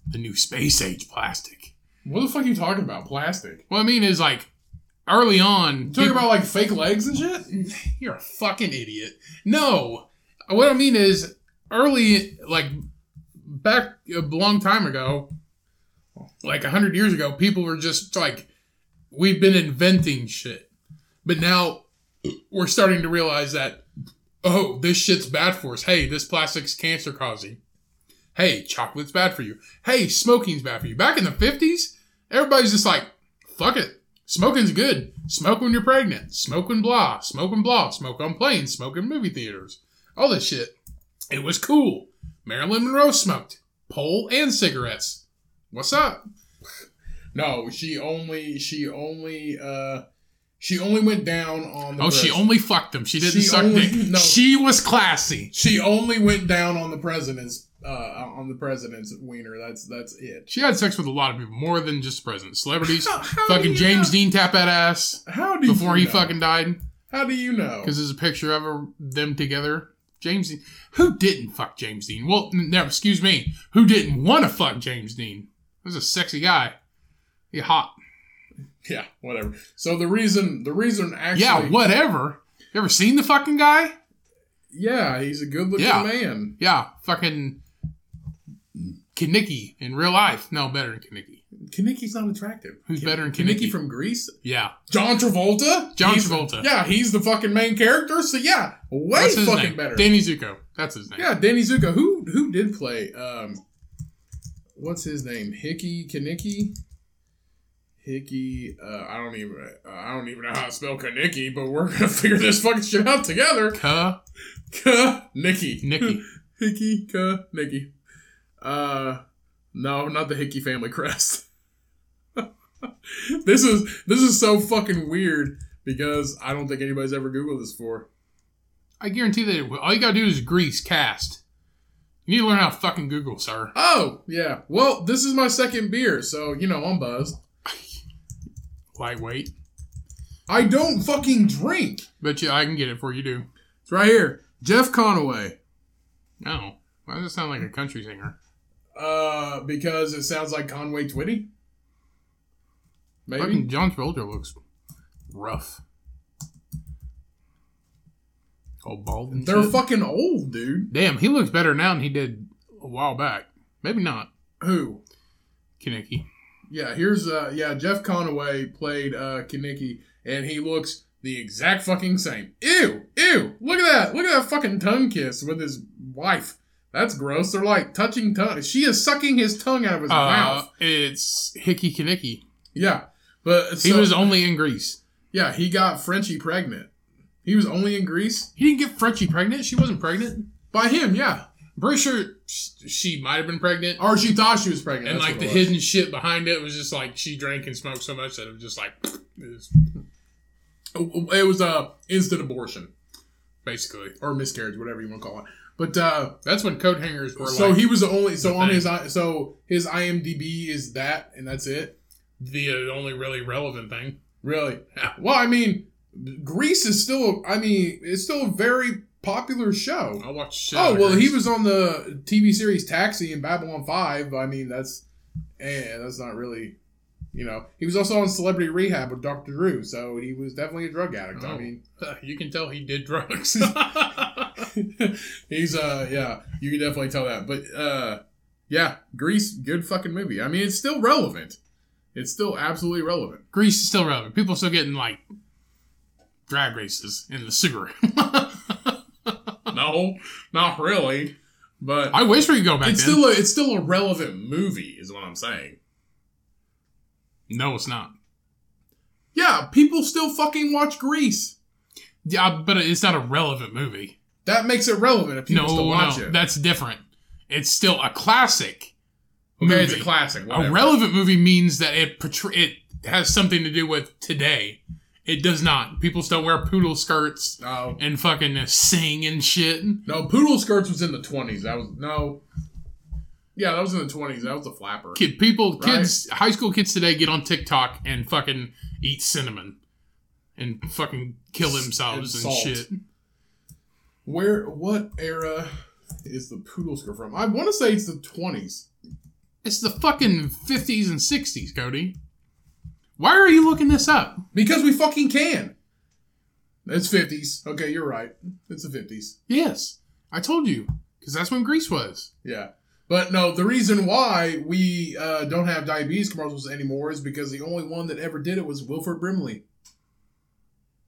the new space age plastic. What the fuck are you talking about? Plastic. What I mean is like early on, You talking people- about like fake legs and shit? you're a fucking idiot. No, what I mean is early, like back a long time ago, like a hundred years ago, people were just like, we've been inventing shit, but now we're starting to realize that, oh, this shit's bad for us. Hey, this plastic's cancer causing. Hey, chocolate's bad for you. Hey, smoking's bad for you. Back in the fifties, everybody's just like, fuck it. Smoking's good. Smoke when you're pregnant. Smoke when blah. Smoke when blah. Smoke on planes. Smoke in movie theaters. All this shit. It was cool. Marilyn Monroe smoked. Pole and cigarettes. What's up? No, she only she only uh she only went down on the Oh, she only fucked him. She didn't She suck only- dick. no. She was classy. she only went down on the president's uh on the president's wiener. That's that's it. She had sex with a lot of people, more than just presidents. Celebrities. How- how fucking James know? Dean tap that ass How do you before you he fucking died. How do you know? Because there's a picture of them together. James Dean. Who didn't fuck James Dean? Well, no, excuse me. Who didn't want to fuck James Dean? He was a sexy guy. He hot. Yeah, whatever. So the reason the reason actually yeah, whatever. You ever seen the fucking guy? Yeah, he's a good looking Yeah. man. Yeah, fucking Kenickie in real life. No, better than Kenickie. Kenickie's not attractive. Who's better than Kenickie Kenickie? from Grease? Yeah. John Travolta? John He's- Travolta. Yeah, he's the fucking main character. So yeah, way fucking name? better. Danny Zuko. That's his name. yeah, Danny Zuko. Who who did play? Um, what's his name? Hickey Kenickie. Hickey. Uh, I don't even. Uh, I don't even know how to spell Kenickie, but we're gonna figure this fucking shit out together. Ka Kenickie. Nikki. Hickey Kenickie. Uh, no, not the Hickey family crest. this is this is so fucking weird because I don't think anybody's ever googled this before. I guarantee that all you gotta do is grease cast. You need to learn how to fucking Google, sir. Oh yeah. Well, this is my second beer, so you know I'm buzzed. Lightweight. I don't fucking drink. Bet you I can get it for you do. It's right here. Jeff Conaway. No. Why does it sound like a country singer? Uh, because it sounds like Conway Twitty. Maybe. Fucking John Travolta looks rough. All bald and They're shit. fucking old, dude. Damn, he looks better now than he did a while back. Maybe not. Who? Kenickie. Yeah, here's uh yeah, Jeff Conaway played uh Kenickie and he looks the exact fucking same. Ew, ew, look at that. Look at that fucking tongue kiss with his wife. That's gross. They're like touching tongue. She is sucking his tongue out of his Uh, mouth. it's Hickey Kenickie. Yeah. But He was only in Grease. Yeah, he got Frenchie pregnant. He was only in Grease? He didn't get Frenchie pregnant. She wasn't pregnant. By him, yeah. I'm pretty sure she might have been pregnant. Or she thought she was pregnant. and that's like the hidden shit behind it was just like she drank and smoked so much that it was just like it was It was uh instant abortion. basically. Or miscarriage, whatever you want to call it. But uh That's when coat hangers were so like he was the only so the on thing. his so his IMDb is that and that's it. the uh, only really relevant thing. Really? Well, I mean, Grease is still. I mean, it's still a very popular show. I watched shit. Oh well, he was on the TV series Taxi and Babylon Five. I mean, that's eh, that's not really. You know, he was also on Celebrity Rehab with Dr. Drew, so he was definitely a drug addict. I Oh. mean, You can tell he did drugs. he's uh yeah, you can definitely tell that. But uh yeah, Grease, good fucking movie. I mean, it's still relevant. It's still absolutely relevant. Grease is still relevant. People are still getting like drag races in the sewer. No, not really. But I wish we could go back it's then. still a, it's still a relevant movie, is what I'm saying. no, it's not. Yeah, people still fucking watch Grease. Yeah, but it's not a relevant movie. That makes it relevant if people no, still watch no, it. that's different. It's still a classic. okay, it's a movie. classic. A relevant movie means that it portray- it has something to do with today. It does not. People still wear poodle skirts No, and fucking sing and shit. no, Poodle Skirts was in the 20s. That was no. Yeah, that was in the 20s. That was a flapper. Kid, people, kids, high school kids today get on TikTok and fucking eat cinnamon and fucking kill themselves And and, shit. Where? What era? is the poodle skirt from? I want to say it's the 20s. It's the fucking 50s and 60s, Cody. Why are you looking this up? Because we fucking can. It's 50s. Okay, you're right. It's the 50s. Yes, I told you. Because that's when Grease was. Yeah. But no, the reason why we uh, don't have diabetes commercials anymore is because the only one that ever did it was Wilford Brimley.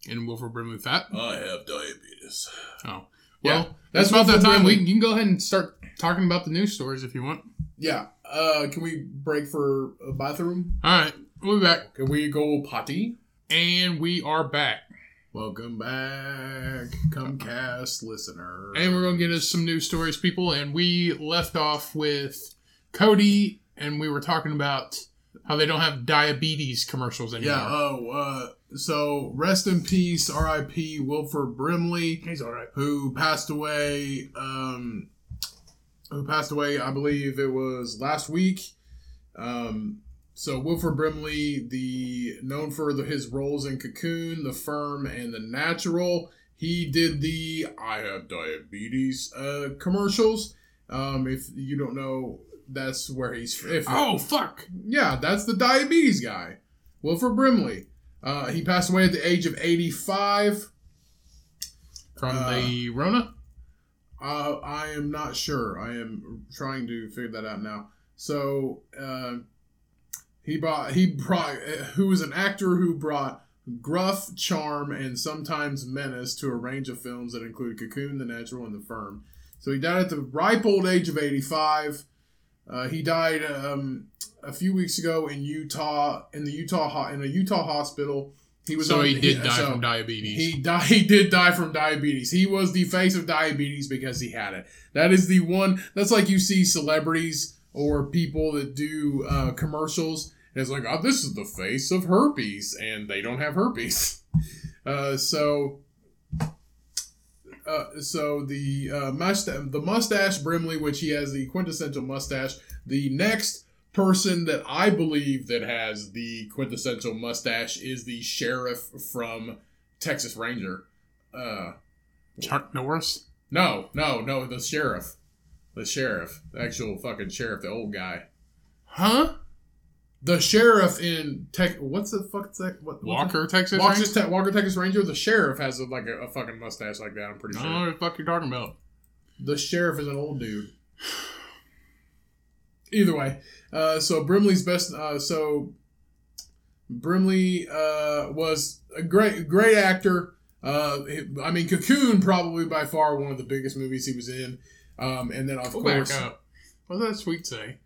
And Wilford Brimley Fat. I have diabetes. Oh. Yeah, Well, that's about that time. We, you can go ahead and start talking about the news stories if you want. Yeah. Uh, can we break for a bathroom? All right, we'll be back. Can we go potty? And we are back. Welcome back, Cummcast listener. And we're going to get us some news stories, people. And we left off with Cody, and we were talking about how they don't have diabetes commercials anymore. yeah. Oh, uh, so rest in peace, R.I.P. Wilford Brimley. He's all right. who passed away um who passed away i believe it was last week um so wilford brimley the known for the, his roles in cocoon the firm and the natural he did the i have diabetes uh commercials um if you don't know that's where he's if Oh, fuck. yeah, that's the diabetes guy, Wilford Brimley. Uh, he passed away at the age of 85. From Uh, the Rona? Uh, I am not sure. I am trying to figure that out now. So uh, he brought he brought who was an actor who brought gruff charm and sometimes menace to a range of films that included Cocoon, The Natural, and The Firm. So he died at the ripe old age of 85. Uh, he died um, a few weeks ago in Utah in the Utah in a Utah hospital. He was So on- he did die so- from diabetes. he died. He did die from diabetes. He was the face of diabetes because he had it. That is the one. That's like you see celebrities or people that do uh, commercials. And it's like, oh, this is the face of herpes, and they don't have herpes. Uh, so, uh, so the uh, mustache, the mustache Brimley, which he has the quintessential mustache. The next person that I believe that has the quintessential mustache is the sheriff from Texas Ranger. Uh, Chuck Norris? no, no, no, the sheriff, the sheriff, the actual fucking sheriff, the old guy, Huh? the sheriff in Tech. What's the fuck? that? What, Walker, Texas? Walker, Ranger? Te- Walker, Texas Ranger. The sheriff has a, like a, a fucking mustache like that. I'm pretty I sure. don't know what the fuck you're talking about. The sheriff is an old dude. Either way, uh, so Brimley's best. Uh, so Brimley uh, was a great, great actor. Uh, I mean, Cocoon probably by far one of the biggest movies he was in. Um, and then of Go course, back up. What does that sweet say?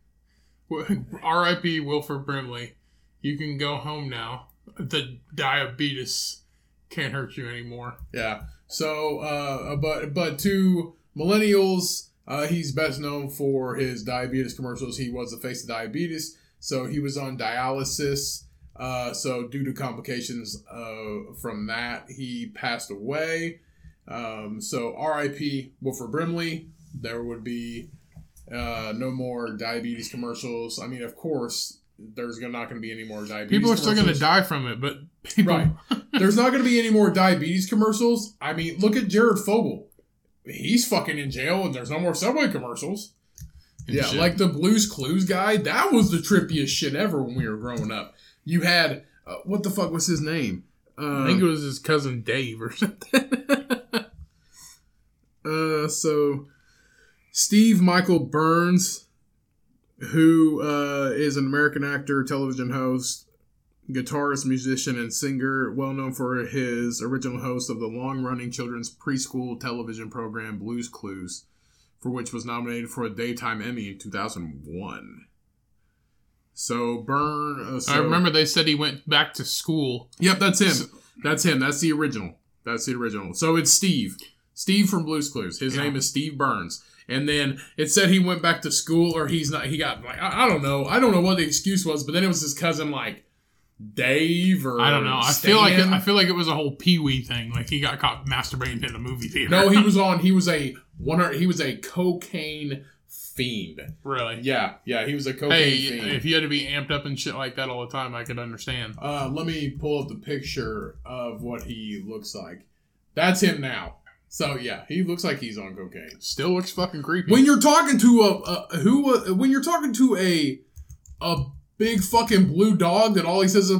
R.I.P. Wilford Brimley. You can go home now. The diabetes can't hurt you anymore. Yeah. So, uh, but but to millennials, uh, he's best known for his diabetes commercials. He was the face of diabetes, so he was on dialysis. Uh, so due to complications uh, from that, he passed away. Um, so R.I.P. Wilford Brimley. There would be uh, no more diabetes commercials. I mean, of course, there's gonna- not going to be any more diabetes. People are still going to die from it, but people. Right. There's not going to be any more diabetes commercials. I mean, look at Jared Fogle. He's fucking in jail and there's no more Subway commercials. and yeah, shit. like the Blues Clues guy. That was the trippiest shit ever when we were growing up. You had, uh, what the fuck was his name? Uh, I think it was his cousin Dave or something. Uh, so Steve Michael Burns, who uh, is an American actor, television host, guitarist, musician, and singer, well known for his original host of the long-running children's preschool television program Blues Clues, for which was nominated for a daytime Emmy in 2001. So Burn. Uh, so, I remember they said he went back to school. Yep, that's him. That's him. That's the original. That's the original. So it's Steve. Steve from Blue's Clues. His Yeah. name is Steve Burns. And then it said he went back to school or he's not. He got like I, I don't know. I don't know what the excuse was, but then it was his cousin like Dave or I don't know. I feel like it, I feel like it was a whole Pee Wee thing. Like he got caught masturbating in a movie theater. no, he was on. He was a one. He was a cocaine fiend. really. Yeah, yeah. He was a cocaine Hey, fiend. if you had to be amped up and shit like that all the time, I could understand. Uh, let me pull up the picture of what he looks like. That's him now. So yeah, he looks like he's on cocaine. Still looks fucking creepy. When you're talking to a, a who uh, when you're talking to a a big fucking blue dog that all he says is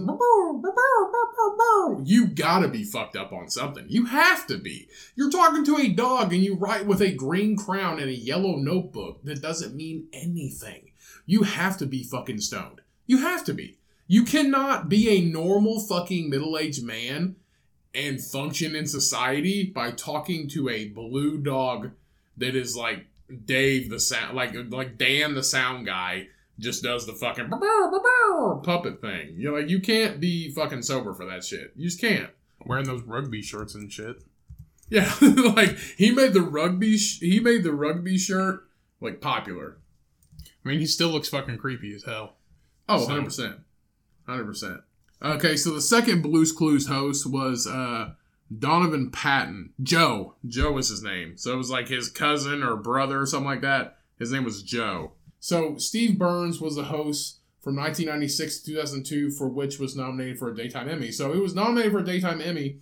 you gotta be fucked up on something. You have to be. You're talking to a dog and you write with a green crown and a yellow notebook that doesn't mean anything. You have to be fucking stoned. You have to be. You cannot be a normal fucking middle-aged man and function in society by talking to a blue dog that is like Dave the sound like like Dan the sound guy just does the fucking puppet thing. You're like you can't be fucking sober for that shit. You just can't. Wearing those rugby shirts and shit. Yeah, like he made the rugby sh- he made the rugby shirt like popular. I mean, he still looks fucking creepy as hell. Oh, So- 100%. 100%. Okay, so the second Blues Clues host was uh Donovan Patton. Joe. Joe was his name. So it was like his cousin or brother or something like that. His name was Joe. So Steve Burns was the host from 1996 to 2002, for which was nominated for a Daytime Emmy. So he was nominated for a Daytime Emmy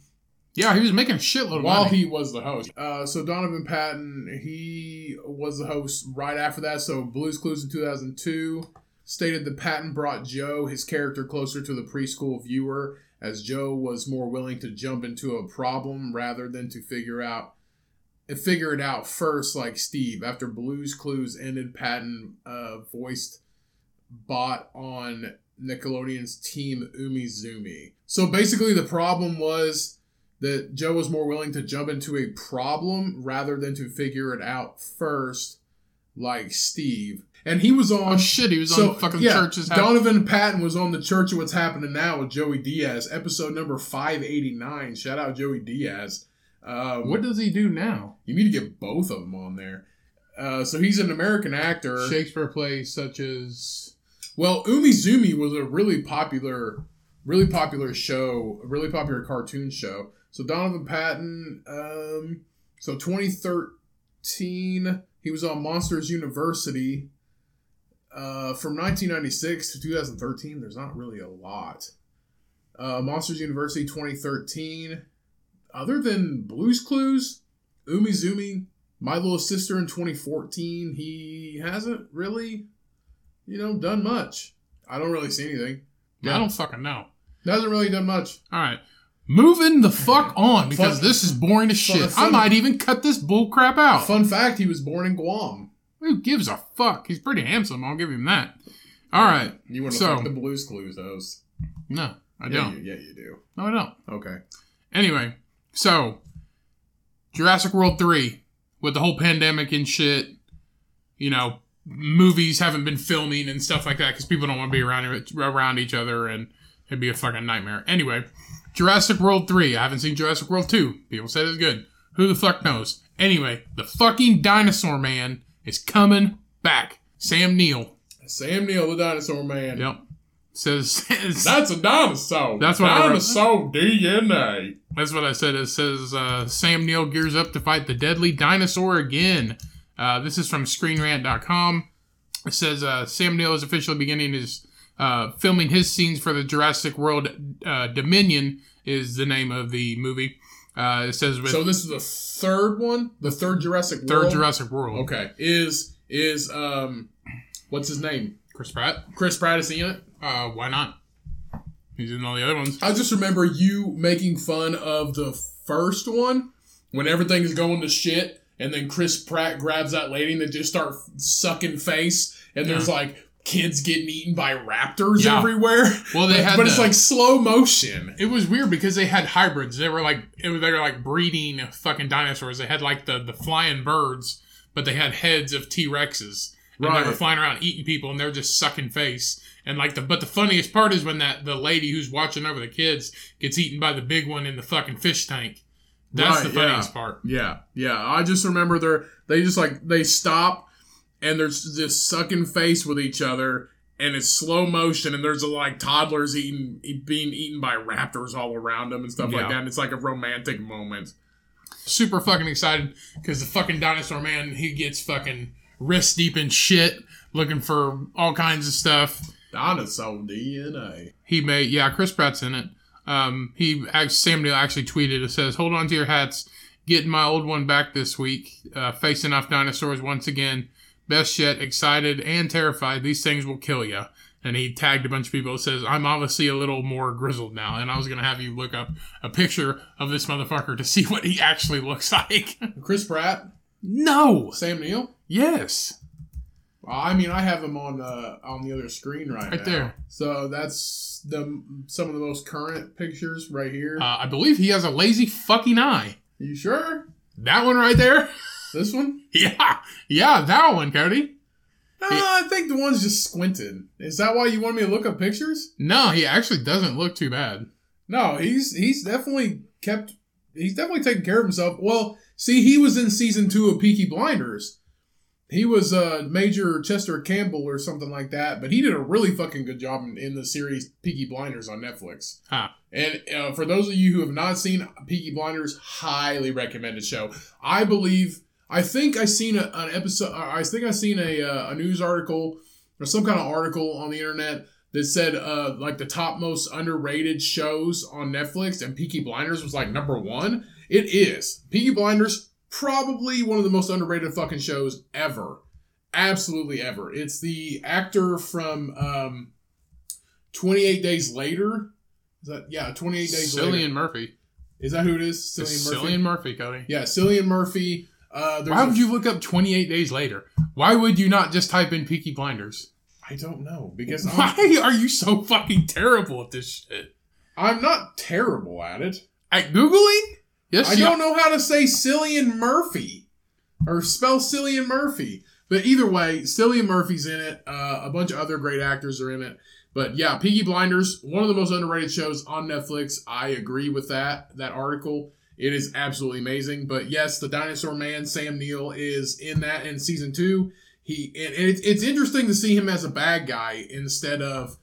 Yeah, he was making a shitload of while money. he was the host. Uh, so Donovan Patton, he was the host right after that. So Blues Clues in 2002 stated that Patton brought Joe, his character, closer to the preschool viewer, as Joe was more willing to jump into a problem rather than to figure out figure it out first, like Steve. After Blues Clues ended, Patton uh, voiced bot on Nickelodeon's Team Umizoomi. So basically, the problem was that Joe was more willing to jump into a problem rather than to figure it out first, like Steve. And he was on oh shit, he was on fucking churches. Donovan Patton was on the Church of What's Happening Now with Joey Diaz, episode number five eighty nine. Shout out Joey Diaz. Um, what does he do now? you need to get both of them on there. Uh, so he's an American actor. Shakespeare plays such as Well, Umizoomi was a really popular, really popular show, a really popular cartoon show. So Donovan Patton, um, so 2013, he was on Monsters University. Uh, from 1996 to 2013, there's not really a lot. Uh, Monsters University 2013. Other than Blues Clues, Umizoomi, My Little Sister in 2014, he hasn't really you know, done much. I don't really see anything. I don't fucking know. Hasn't really done much. All right. Moving the fuck on because Fun- this is boring as shit. fun- I might even cut this bull crap out. Fun fact: he was born in Guam. Who gives a fuck? He's pretty handsome. I'll give him that. All right. You want to So- fuck the Blues Clues those? No, I yeah, don't. You, yeah, you do. No, I don't. Okay. Anyway, so Jurassic World 3 with the whole pandemic and shit, you know, movies haven't been filming and stuff like that because people don't want to be around around each other and it'd be a fucking nightmare. Anyway, Jurassic World 3. I haven't seen Jurassic World 2. People said it's good. Who the fuck knows? Anyway, the fucking dinosaur man is coming back. Sam Neill. Sam Neill, the dinosaur man. Yep. Says, says That's a dinosaur. That's what I wrote. dinosaur DNA. That's what I said. It says uh, Sam Neill gears up to fight the deadly dinosaur again. Uh, this is from ScreenRant.com. It says uh, Sam Neill is officially beginning his uh, filming his scenes for the Jurassic World uh, Dominion is the name of the movie. Uh, it says with So this is the third one, the third Jurassic third World. Jurassic World. Okay. Is is um, what's his name? Chris Pratt. Chris Pratt is in it. Uh, why not? He's in all the other ones. I just remember you making fun of the first one when everything is going to shit, and then Chris Pratt grabs that lady and they just start sucking face, and there's like kids getting eaten by raptors Yeah. everywhere. Well, they had but it's like slow motion. It was weird because they had hybrids. They were like it was, they were like breeding fucking dinosaurs. They had like the the flying birds, but they had heads of T Rexes. And Right. they were flying around eating people, and they're just sucking face. And like the but the funniest part is when that the lady who's watching over the kids gets eaten by the big one in the fucking fish tank. That's Right, the yeah. funniest part. Yeah, yeah. I just remember they're they just like they stop and there's just sucking face with each other and it's slow motion and there's a, like toddlers eating being eaten by raptors all around them and stuff Yeah. like that. And it's like a romantic moment. Super fucking excited because the fucking dinosaur man he gets fucking wrist deep in shit looking for all kinds of stuff. Dinosaur DNA. he may yeah chris pratt's in it um he sam neill actually tweeted it says hold on to your hats getting my old one back this week. Uh, facing off dinosaurs once again. Best yet, excited and terrified. These things will kill you. And he tagged a bunch of people. Says, I'm obviously a little more grizzled now. And I was going to have you look up a picture of this motherfucker to see what he actually looks like. Chris Pratt, no! Sam Neill. Yes. Well, I mean, I have him on uh, on the other screen right, Right now. there. So that's the some of the most current pictures right here. Uh, I believe he has a lazy fucking eye. you sure? That one right there? This one? Yeah. Yeah, that one, Cody. No, I think the one's just squinted. Is that why you want me to look up pictures? No, he actually doesn't look too bad. No, he's he's definitely kept. He's definitely taken care of himself. Well, see, he was in season two of Peaky Blinders. He was uh, Major Chester Campbell or something like that, but he did a really fucking good job in, in the series Peaky Blinders on Netflix. Huh. And uh, for those of you who have not seen Peaky Blinders, highly recommended show. I believe, I think I seen a, an episode. I think I seen a uh, a news article or some kind of article on the internet that said uh, like the top most underrated shows on Netflix, and Peaky Blinders was like number one. It is Peaky Blinders, probably one of the most underrated fucking shows ever, absolutely ever. It's the actor from um, Twenty Eight Days Later. Is that yeah? Twenty Eight Days Later. Cillian Murphy. Is that who it is? Cillian Cillian Murphy. Murphy. Cillian Murphy, Cody. Yeah, Cillian Murphy. Uh, Why a- would you look up 28 days later? Why would you not just type in Peaky Blinders? I don't know because I'm, Why are you so fucking terrible at this shit? I'm not terrible at it. At Googling? Yes, I don't know how to say Cillian Murphy or spell Cillian Murphy. But either way, Cillian Murphy's in it. Uh, a bunch of other great actors are in it. But yeah, Peaky Blinders, one of the most underrated shows on Netflix. I agree with that that article. It is absolutely amazing. But yes, the Dinosaur Man, Sam Neill, is in that in season two. He and it's, it's interesting to see him as a bad guy instead of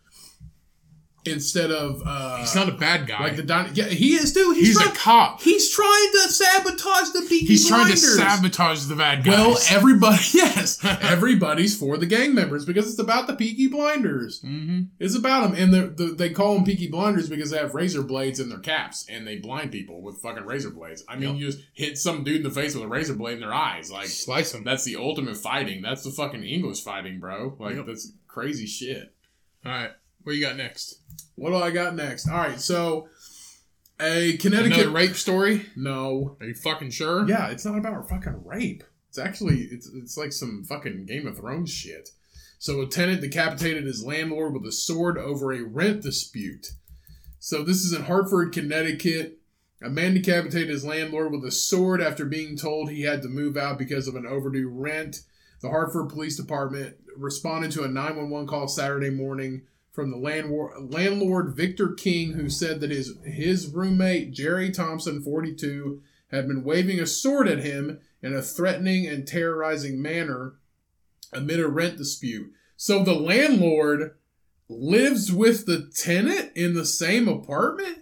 instead of uh, He's not a bad guy. like the dino- yeah he is too. He's, He's trying, a cop. He's trying to sabotage the Peaky He's trying to sabotage the bad guys. Well, everybody, yes, everybody's for the gang members because it's about the Peaky Blinders. hmm It's about them, and the, the, they call them Peaky Blinders because they have razor blades in their caps, and they blind people with fucking razor blades. I mean, Yep. you just hit some dude in the face with a razor blade in their eyes, like Slice them that's the ultimate fighting. That's the fucking English fighting, bro. Like Yep. that's crazy shit. All right. What you got next? What do I got next? All right, so a Connecticut Another rape story? No, Are you fucking sure? Yeah, it's not about fucking rape. It's actually it's it's like some fucking Game of Thrones shit. So a tenant decapitated his landlord with a sword over a rent dispute. So this is in Hartford, Connecticut. A man decapitated his landlord with a sword after being told he had to move out because of an overdue rent. The Hartford Police Department responded to a 911 call Saturday morning from the landlord, landlord Victor King, who said that his his roommate Jerry Thompson, 42, had been waving a sword at him in a threatening and terrorizing manner amid a rent dispute. So the landlord lives with the tenant in the same apartment?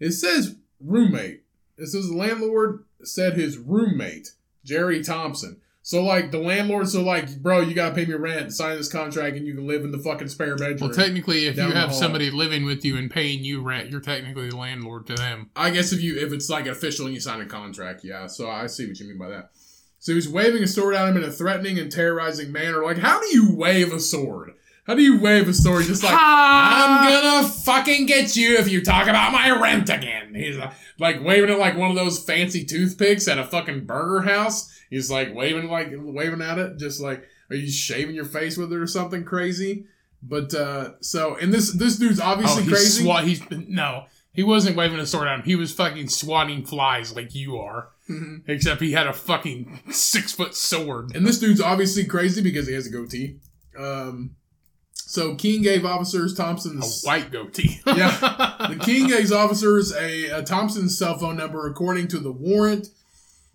It says roommate. It says the landlord said his roommate, Jerry Thompson. So like the landlords are like, bro, you gotta pay me rent, sign this contract, and you can live in the fucking spare bedroom. Well, technically, if you have somebody living with you and paying you rent, you're technically the landlord to them. I guess if you if it's like official and you sign a contract, yeah. So I see what you mean by that. So he's waving a sword at him in a threatening and terrorizing manner. Like, how do you wave a sword? How do you wave a sword? Just like I'm gonna fucking get you if you talk about my rent again. He's uh, like waving it like one of those fancy toothpicks at a fucking burger house. He's like waving like waving at it, just like are you shaving your face with it or something crazy? But uh so and this this dude's Oh, obviously he's crazy. swat. He's no. He wasn't waving a sword at him. He was fucking swatting flies like you are. Mhm. Except he had a fucking six foot sword. And this dude's obviously crazy because he has a goatee. Um, so King gave officers A Thompson's white goatee. Yeah. the King gave officers a, a Thompson's cell phone number according to the warrant.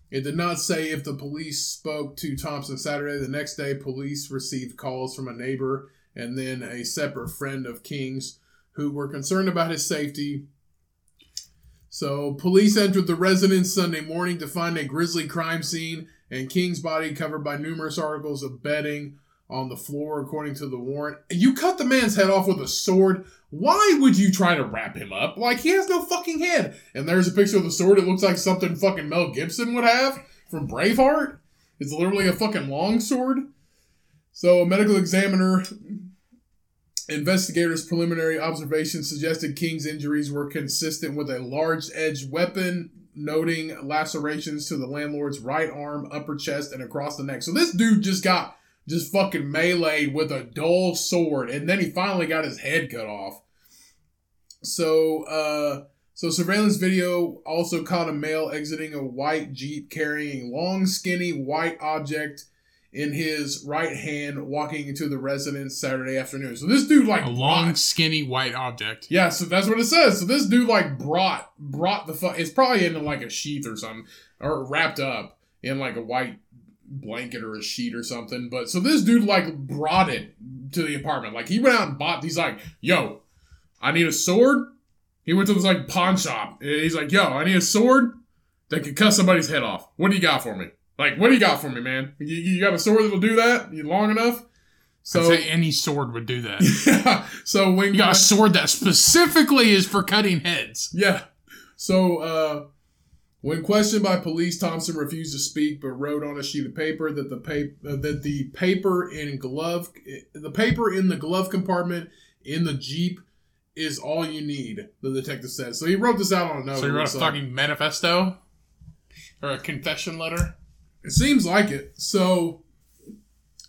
It did not say if the police spoke to Thompson Saturday. The next day, police received calls from a neighbor and then a separate friend of King's who were concerned about his safety. So, police entered the residence Sunday morning to find a grisly crime scene and King's body covered by numerous articles of bedding on the floor, according to the warrant. You cut the man's head off with a sword. Why would you try to wrap him up? Like, he has no fucking head. And there's a picture of the sword. It looks like something fucking Mel Gibson would have from Braveheart. It's literally a fucking long sword. So, a medical examiner Investigators' preliminary observations suggested King's injuries were consistent with a large edged weapon, noting lacerations to the landlord's right arm, upper chest, and across the neck. So this dude just got just fucking meleeed with a dull sword, and then he finally got his head cut off. So, uh, so surveillance video also caught a male exiting a white jeep carrying a long, skinny white object in his right hand walking into the residence Saturday afternoon. So this dude like A long, brought- skinny white object. yeah, so that's what it says. So this dude like brought brought the fuck. It's probably in like a sheath or something, or wrapped up in like a white blanket or a sheet or something. But so this dude like brought it to the apartment. Like he went out and bought. He's like, "Yo, I need a sword." He went to this like pawn shop. and He's like, "Yo, I need a sword that can cut somebody's head off. What do you got for me? Like, what do you got for me, man? You, you got a sword that'll do that? You long enough?" So So I'd say any sword would do that. yeah. So when You got a sword that specifically is for cutting heads. Yeah. So, uh, when questioned by police, Thompson refused to speak, but wrote on a sheet of paper that the paper uh, that the paper in glove the paper in the glove compartment in the jeep is all you need. The detective said. So he wrote this out on a note. So you wrote a fucking manifesto or a confession letter. It seems like it. So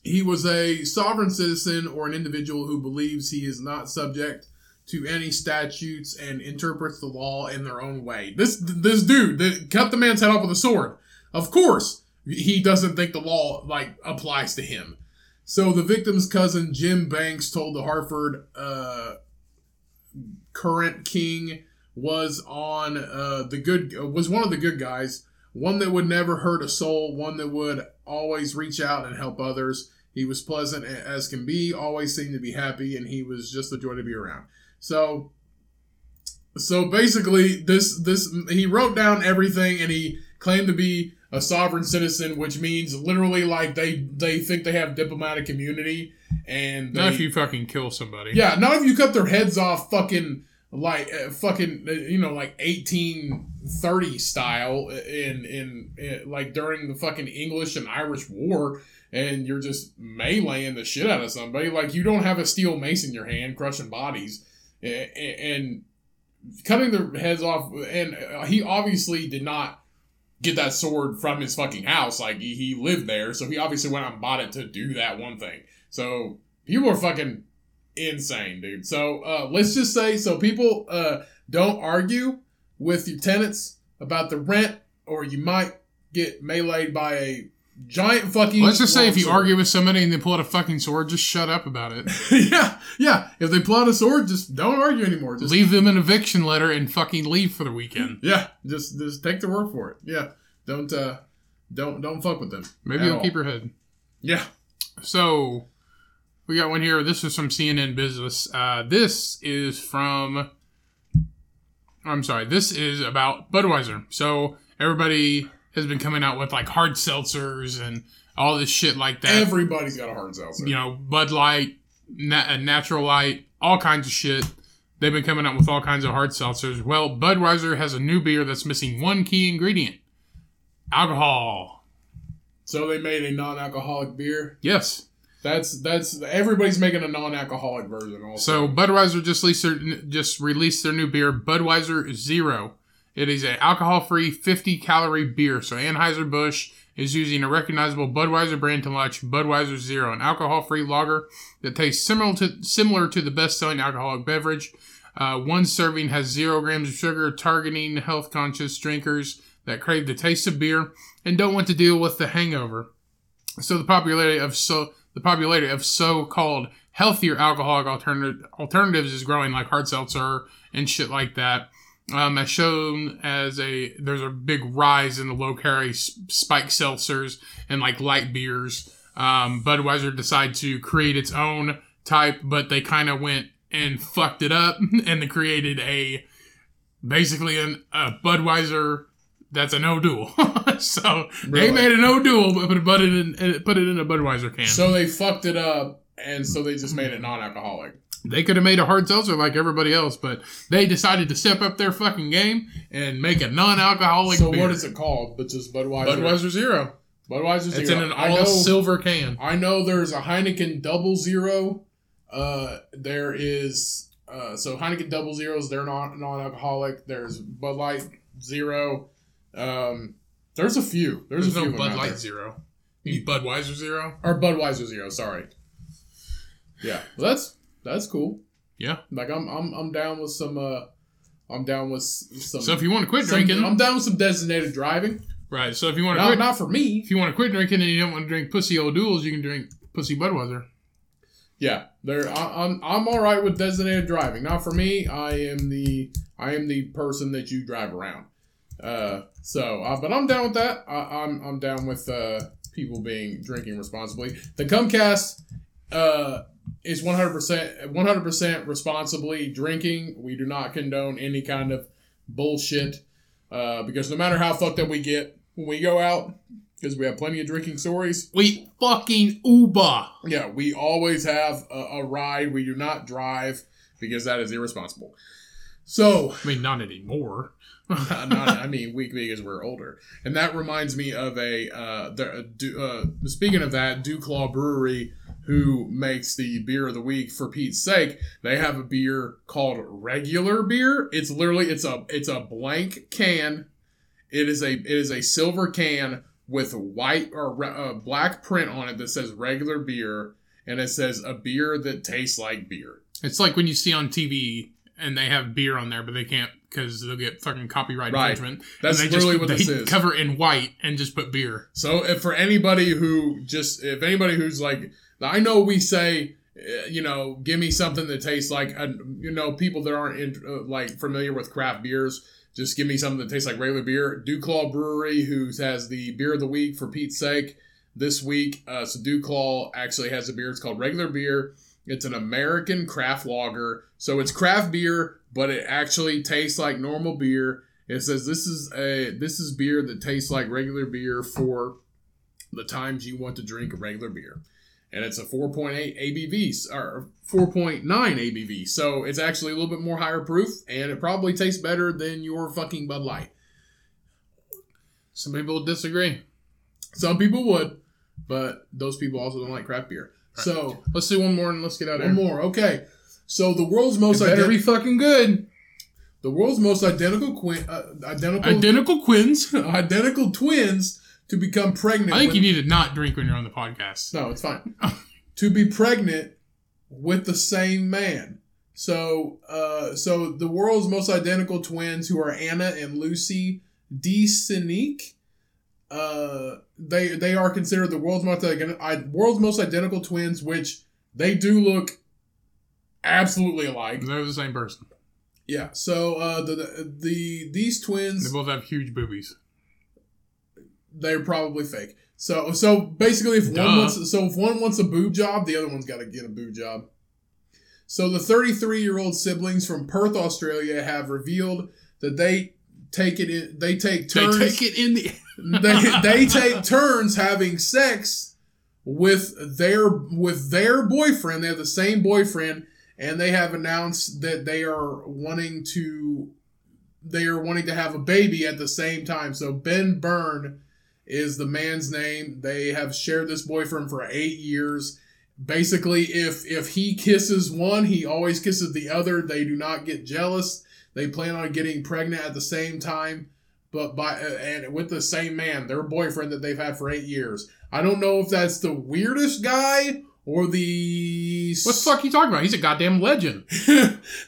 he was a sovereign citizen or an individual who believes he is not subject to any statutes and interprets the law in their own way. This this dude that cut the man's head off with a sword. Of course, he doesn't think the law like applies to him. So the victim's cousin Jim Banks told the Hartford uh, current king was on uh, the good was one of the good guys one that would never hurt a soul, one that would always reach out and help others. He was pleasant as can be, always seemed to be happy, and he was just a joy to be around. So, so basically, this this he wrote down everything, and he claimed to be a sovereign citizen, which means literally like they they think they have diplomatic immunity, and Not if you fucking kill somebody. yeah, not if you cut their heads off, fucking like uh, fucking uh, you know like eighteen thirty style in, in in like during the fucking English and Irish War, and you're just meleeing the shit out of somebody. Like you don't have a steel mace in your hand, crushing bodies, and cutting their heads off. And uh, he obviously did not get that sword from his fucking house. Like he, lived there, so he obviously went out and bought it to do that one thing. So people are fucking insane, dude. So uh, let's just say, so people uh, don't argue with your tenants about the rent, or you might get meleeed by a giant fucking. Let's just say if you longsword. argue with somebody and they pull out a fucking sword, just shut up about it. yeah, yeah. If they pull out a sword, just don't argue anymore. Just leave them an eviction letter and fucking leave for the weekend. yeah, just just take their word for it. Yeah, don't uh, don't don't fuck with them. Maybe you'll all. keep your head. Yeah, So we got one here. This is from CNN Business. Uh, this is from. I'm sorry. This is about Budweiser. So everybody has been coming out with like hard seltzers and all this shit like that. everybody's got a hard seltzer. you know, Bud Light, na- uh, Natural Light, all kinds of shit. They've been coming out with all kinds of hard seltzers. Well, Budweiser has a new beer that's missing one key ingredient alcohol. So they made a non-alcoholic beer. Yes. That's that's everybody's making a non-alcoholic version. Also, So Budweiser just released their, just released their new beer, Budweiser Zero. It is an alcohol-free, 50-calorie beer. So Anheuser-Busch is using a recognizable Budweiser brand to launch Budweiser Zero, an alcohol-free lager that tastes similar to similar to the best-selling alcoholic beverage. Uh, one serving has zero grams of sugar, targeting health-conscious drinkers that crave the taste of beer and don't want to deal with the hangover. So the popularity of so the popularity of so-called healthier alcoholic alternative, alternatives is growing, like hard seltzer and shit like that. Um, as shown as a there's a big rise in the low calorie spike seltzers and like light beers. Um, Budweiser decided to create its own type, but they kind of went and fucked it up and they created a basically an, a Budweiser that's a no duel. so Really? they made a no duel, but put, it in put it in a Budweiser can. So they fucked it up, and so they just made it non-alcoholic. They could have made a hard seltzer like everybody else, but they decided to step up their fucking game and make a non-alcoholic so beer. what is it called? But just Budweiser. Budweiser Zero. Budweiser Zero. It's in an all know, silver can. I know there's a Heineken Double Zero. Uh, there is uh, so Heineken Double Zeros. They're not non-alcoholic. There's Bud Light Zero. Um, there's a few. There's, There's a few no Bud Light there. Zero. You mean Budweiser Zero? or Budweiser Zero. Sorry. Yeah, well, that's that's cool. Yeah. Like I'm I'm I'm down with some. Uh, I'm down with some. So if you want to quit some- drinking, I'm down with some designated driving. right? So if you want to Not, quit, not for me. if you want to quit drinking and you don't want to drink pussy O'Doul's, you can drink pussy Budweiser. Yeah, there. I'm I'm all right with designated driving. Not for me. I am the I am the person that you drive around. Uh, so, uh, but I'm down with that. I, I'm I'm down with uh, people being drinking responsibly. The Cummcast uh, is 100 percent 100 percent responsibly drinking. We do not condone any kind of bullshit uh, because no matter how fucked up we get when we go out, because we have plenty of drinking stories. We fucking Uber. Yeah, we always have a, a ride. We do not drive because that is irresponsible. So, I mean, not anymore. not, I mean, we because we're older, and that reminds me of a. Uh, the, Du- uh, speaking of that, DuClaw Brewery, who makes the beer of the week for Pete's sake, they have a beer called regular beer. It's literally it's a it's a blank can. It is a it is a silver can with white or uh, black print on it that says regular beer, and it says a beer that tastes like beer. It's like when you see on TV and they have beer on there, but they can't because they'll get fucking copyright Right. infringement. That's and they literally just, what they this is. Cover in white and just put beer. So if for anybody who just if anybody who's like I know we say uh, you know give me something that tastes like uh, you know people that aren't in, uh, like familiar with craft beers just give me something that tastes like regular beer. DuClaw Brewery who has the beer of the week for Pete's sake this week. Uh, so DuClaw actually has a beer. It's called regular beer. It's an American craft lager. So it's craft beer, but it actually tastes like normal beer. It says this is a this is beer that tastes like regular beer for the times you want to drink regular beer. And it's a 4.8 ABV or 4.9 ABV. So it's actually a little bit more higher proof and it probably tastes better than your fucking Bud Light. Some people disagree. Some people would, but those people also don't like craft beer. So Let's do one more and let's get out of here. one more. Okay. So the world's most It better ident- be fucking good. the world's most identical quin- uh, identical Identical twins. identical twins to become pregnant. I think you need to not drink when you're on the podcast. No, it's fine. to be pregnant with the same man. So, uh, so the world's most identical twins, who are Anna and Lucy DeCinque, uh, they they are considered the world's most world's most identical twins, which they do look absolutely alike. They're the same person. Yeah. So, uh, the, the the these twins They both have huge boobies. They're probably fake. So so basically, if Duh. one wants so if one wants a boob job, the other one's got to get a boob job. So the 33 year old siblings from Perth, Australia, have revealed that they take it in. They take turns. They take it in the. they, they take turns having sex with their with their boyfriend. They have the same boyfriend, and they have announced that they are wanting to they are wanting to have a baby at the same time. So Ben Byrne is the man's name. They have shared this boyfriend for eight years. Basically, if if he kisses one, he always kisses the other. They do not get jealous. They plan on getting pregnant at the same time but by and with the same man, their boyfriend that they've had for eight years. I don't know if that's the weirdest guy or the What the fuck are you talking about? He's a goddamn legend.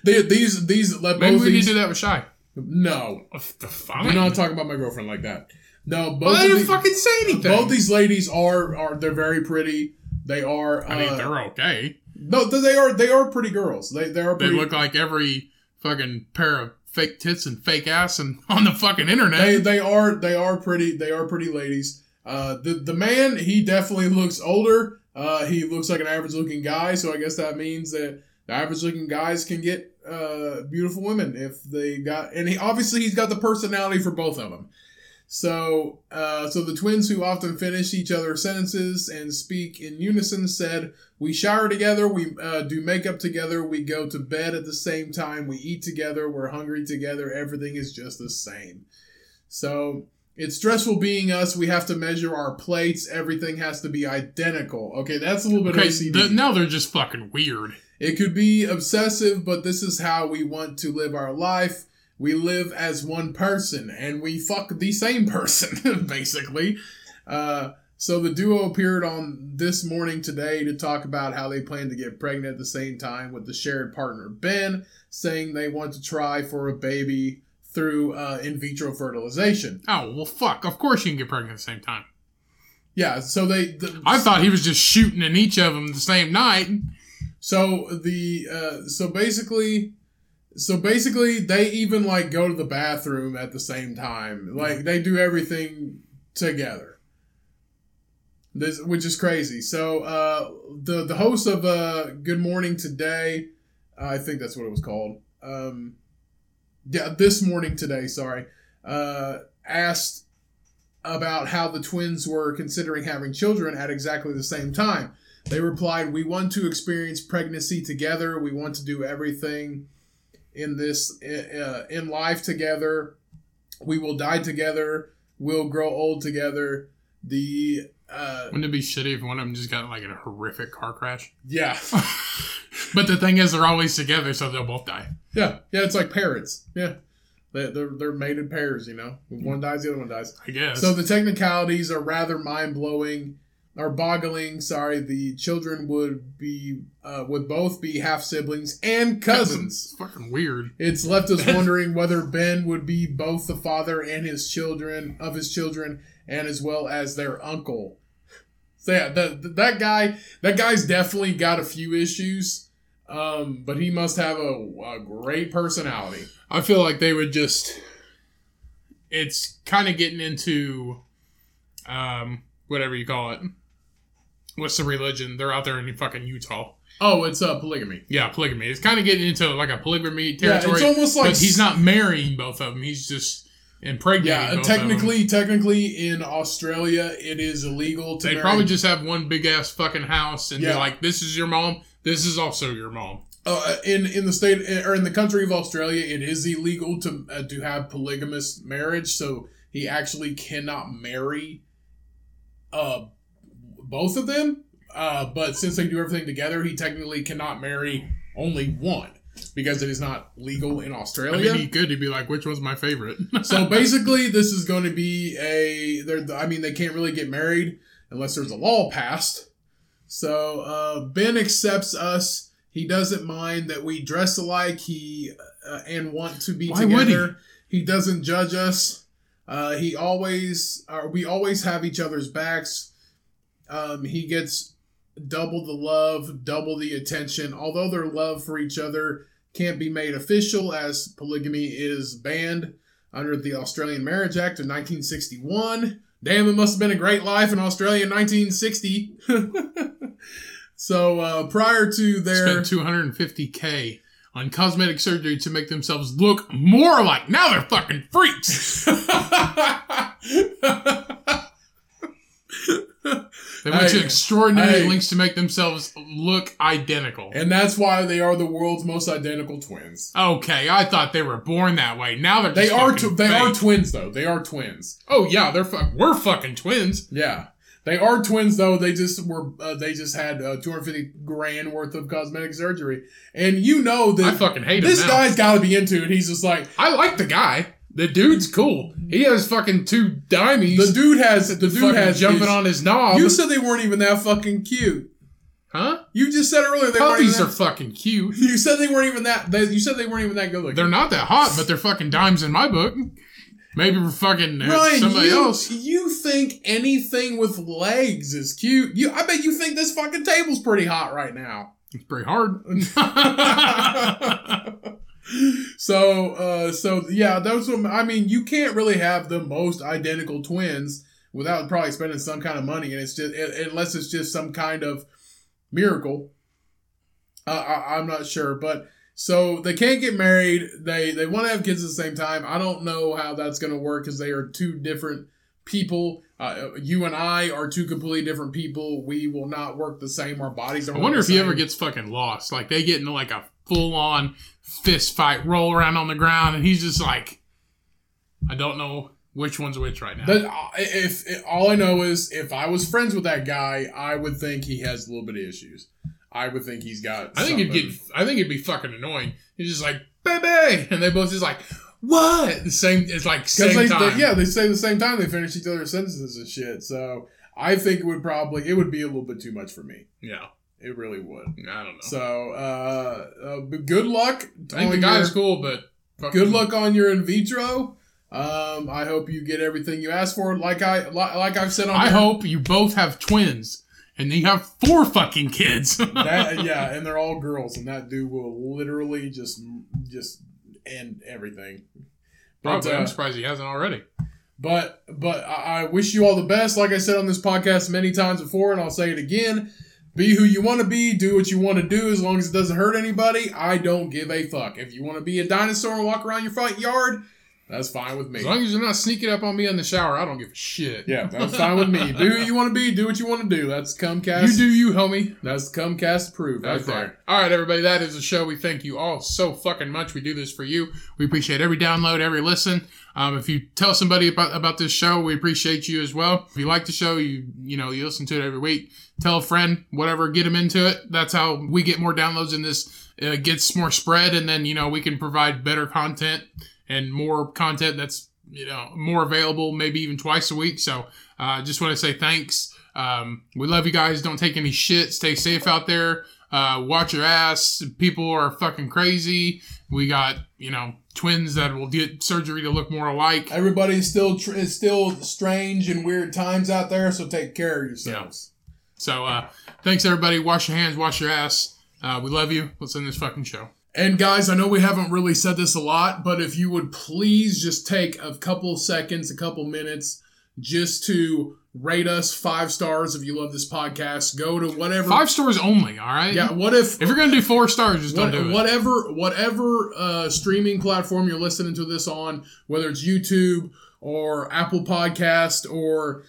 they, these these let Maybe we need to do that with Shy. no. What the Do fuck? not talking about my girlfriend like that. No, both Well, I didn't these, fucking say anything. both these ladies are are they're very pretty. They are. Uh, I mean, they're okay. no, they are they are pretty girls. They they are They look like every fucking pair of fake tits and fake ass and on the fucking internet. they they are they are pretty they are pretty ladies. Uh, the the man he definitely looks older. Uh, he looks like an average looking guy, so I guess that means that the average looking guys can get uh, beautiful women if they got. And he obviously he's got the personality for both of them. So, uh, so the twins who often finish each other's sentences and speak in unison said, "We shower together, we uh, do makeup together, we go to bed at the same time, we eat together, we're hungry together. Everything is just the same." So it's stressful being us. We have to measure our plates. Everything has to be identical. Okay, that's a little bit Okay, OCD. th- now they're just fucking weird. It could be obsessive, but this is how we want to live our life. We live as one person and we fuck the same person, basically. Uh, so the duo appeared on This Morning Today to talk about how they plan to get pregnant at the same time with the shared partner Ben, saying they want to try for a baby through uh, in vitro fertilization. Oh well, fuck. Of course you can get pregnant at the same time. Yeah, so they. The, I thought he was just shooting in each of them the same night. So the uh, so basically, so basically they even like go to the bathroom at the same time. Like they do everything together. This which is crazy. So uh, the the host of uh, Good Morning Today, I think that's what it was called. Um, yeah, this morning today. Sorry, uh, asked about how the twins were considering having children at exactly the same time. They replied, "We want to experience pregnancy together. We want to do everything in this uh, in life together. We will die together. We'll grow old together." The uh, Wouldn't it be shitty if one of them just got like a horrific car crash? yeah, But the thing is, they're always together, so they'll both die. yeah, yeah. It's like parrots. Yeah, they, they're they're mated pairs. You know, one dies, the other one dies. I guess. So the technicalities are rather mind blowing, or boggling. Sorry, the children would be uh, would both be half siblings and cousins. It's fucking weird. It's left us wondering whether Ben would be both the father and his children of his children, and as well as their uncle. So yeah, that that guy that guy's definitely got a few issues, um, but he must have a, a great personality. I feel like they would just. It's kind of getting into, um, whatever you call it. What's the religion? They're out there in fucking Utah. Oh, it's uh, polygamy. Yeah, polygamy. It's kind of getting into like a polygamy territory. Yeah, it's almost like he's not marrying both of them. He's just impregnating. Yeah, and both of them. technically, technically in Australia, it is illegal to. they marry- probably just have one big ass fucking house, and Yeah. they're like, "This is your mom. This is also your mom." uh, in in the state or in the country of Australia, it is illegal to uh, to have polygamous marriage. So he actually cannot marry uh both of them. Uh, but since they do everything together, he technically cannot marry only one because it is not legal in I Australia. mean, he could. He'd be like, "Which one's my favorite?" so basically, this is going to be a. They're, I mean, they can't really get married unless there's a law passed. So uh, Ben accepts us. He doesn't mind that we dress alike. He uh, and want to be Why together. He? doesn't judge us. Uh, he always. Uh, we always have each other's backs. Um, he gets double the love, double the attention. Although their love for each other can't be made official as polygamy is banned under the Australian Marriage Act of 1961. Damn, it must have been a great life in Australia in 1960. so uh, prior to their Spent 250k on cosmetic surgery to make themselves look more like. Now they're fucking freaks. They went to extraordinary hey. lengths to make themselves look identical. and that's why they are the world's most identical twins. Okay, I thought they were born that way. Now they're They are tw- they are twins though. They are twins. oh yeah, they're fuck. We're fucking twins. Yeah. They are twins though. They just were uh, they just had uh, 250 grand worth of cosmetic surgery. And you know that I fucking hate this guy's got to be into it. He's just like I like the guy. The dude's cool. He has fucking two dimes. the dude has the dude has jumping is- on his knob. You said they weren't even that fucking cute. huh? You just said earlier they weren't Puppies are fucking cute. You said they weren't even that. They, you said they weren't even that good looking. They're not that hot, but they're fucking dimes in my book. Maybe we're fucking uh, Ryan, somebody you, else. you think anything with legs is cute? You, I bet you think this fucking table's pretty hot right now. It's pretty hard. so, uh, so yeah, those. What, I mean, you can't really have the most identical twins without probably spending some kind of money, and it's just unless it's just some kind of miracle. Uh, I, I'm not sure, but So they can't get married. They they want to have kids at the same time. I don't know how that's going to work because they are two different people. Uh, you and I are two completely different people. We will not work the same. Our bodies. I wonder if he ever gets fucking lost. Like they get into like a full on fist fight, roll around on the ground, and he's just like, I don't know which one's which right now. That uh, if, if all I know is if I was friends with that guy, I would think he has a little bit of issues. I would think he's got. I think it'd get. I think it'd be fucking annoying. He's just like, baby, and they both just like, what? The same. It's like same they, time. they, yeah, they say the same time they finish each other's sentences and shit. So I think it would probably it would be a little bit too much for me. yeah. It really would. I don't know. So uh, uh but good luck. I think the guy's cool, but Good luck on your in vitro. Um, I hope you get everything you asked for. Like I like, like I've said on I here, hope you both have twins, and you have four fucking kids. that yeah, and they're all girls, and that dude will literally just just end everything. But, Probably. uh, I'm surprised he hasn't already. But but I I wish you all the best. Like I said on this podcast many times before, and I'll say it again. Be who you want to be. Do what you want to do, as long as it doesn't hurt anybody. I don't give a fuck. If you want to be a dinosaur and walk around your front yard, that's fine with me. As long as you're not sneaking up on me in the shower, I don't give a shit. yeah, that's fine with me. Do who you want to be. Do what you want to do. That's Cummcast. You do you, homie. That's Cummcast approved right That's there. right. All right, everybody. That is the show. We thank you all so fucking much. We do this for you. We appreciate every download, every listen. Um, if you tell somebody about, about this show, we appreciate you as well. If you like the show, you you know you listen to it every week. Tell a friend, whatever, get them into it. That's how we get more downloads and this uh, gets more spread, and then you know we can provide better content and more content that's you know more available, maybe even twice a week. So I uh, just want to say thanks. Um, we love you guys. Don't take any shit. Stay safe out there. Uh, watch your ass. People are fucking crazy. We got you know twins that will get surgery to look more alike. Everybody's still tr- is still strange and weird times out there, so take care of yourselves. So uh, thanks everybody. Wash your hands. Wash your ass. Uh, we love you. Let's end this fucking show. And guys, I know we haven't really said this a lot, but if you would please just take a couple seconds, a couple minutes, just to rate us five stars if you love this podcast. Go to whatever. Five stars only. All right. Yeah. What if? If you're gonna do four stars, just don't what- do it. whatever whatever uh, streaming platform you're listening to this on, whether it's YouTube or Apple Podcast or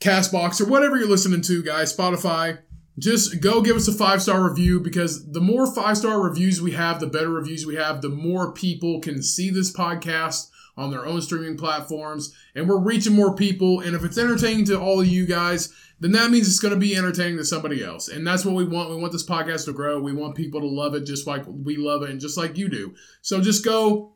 Castbox or whatever you're listening to, guys, Spotify, just go give us a five star review because the more five star reviews we have, the better reviews we have, the more people can see this podcast on their own streaming platforms, and we're reaching more people. And if it's entertaining to all of you guys, then that means it's going to be entertaining to somebody else. And that's what we want. We want this podcast to grow. We want people to love it just like we love it and just like you do. So just go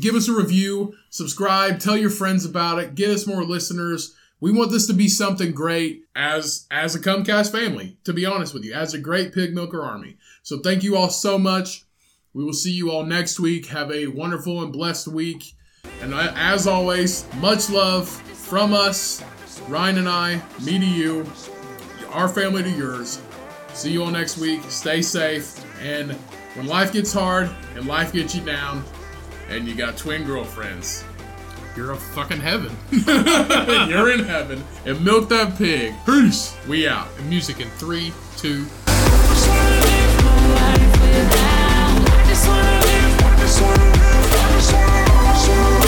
give us a review, subscribe, tell your friends about it, get us more listeners. We want this to be something great as as a Cummcast family, to be honest with you, as a great pig milker army. So thank you all so much. We will see you all next week. Have a wonderful and blessed week. And as always, much love from us, Ryan and I, me to you, our family to yours. See you all next week. Stay safe. And when life gets hard and life gets you down, and you got twin girlfriends, You're a fucking heaven. you're in heaven. And milk that pig. Peace. We out. And music in three, two. I just wanna live. I just wanna live, I just wanna live, I just wanna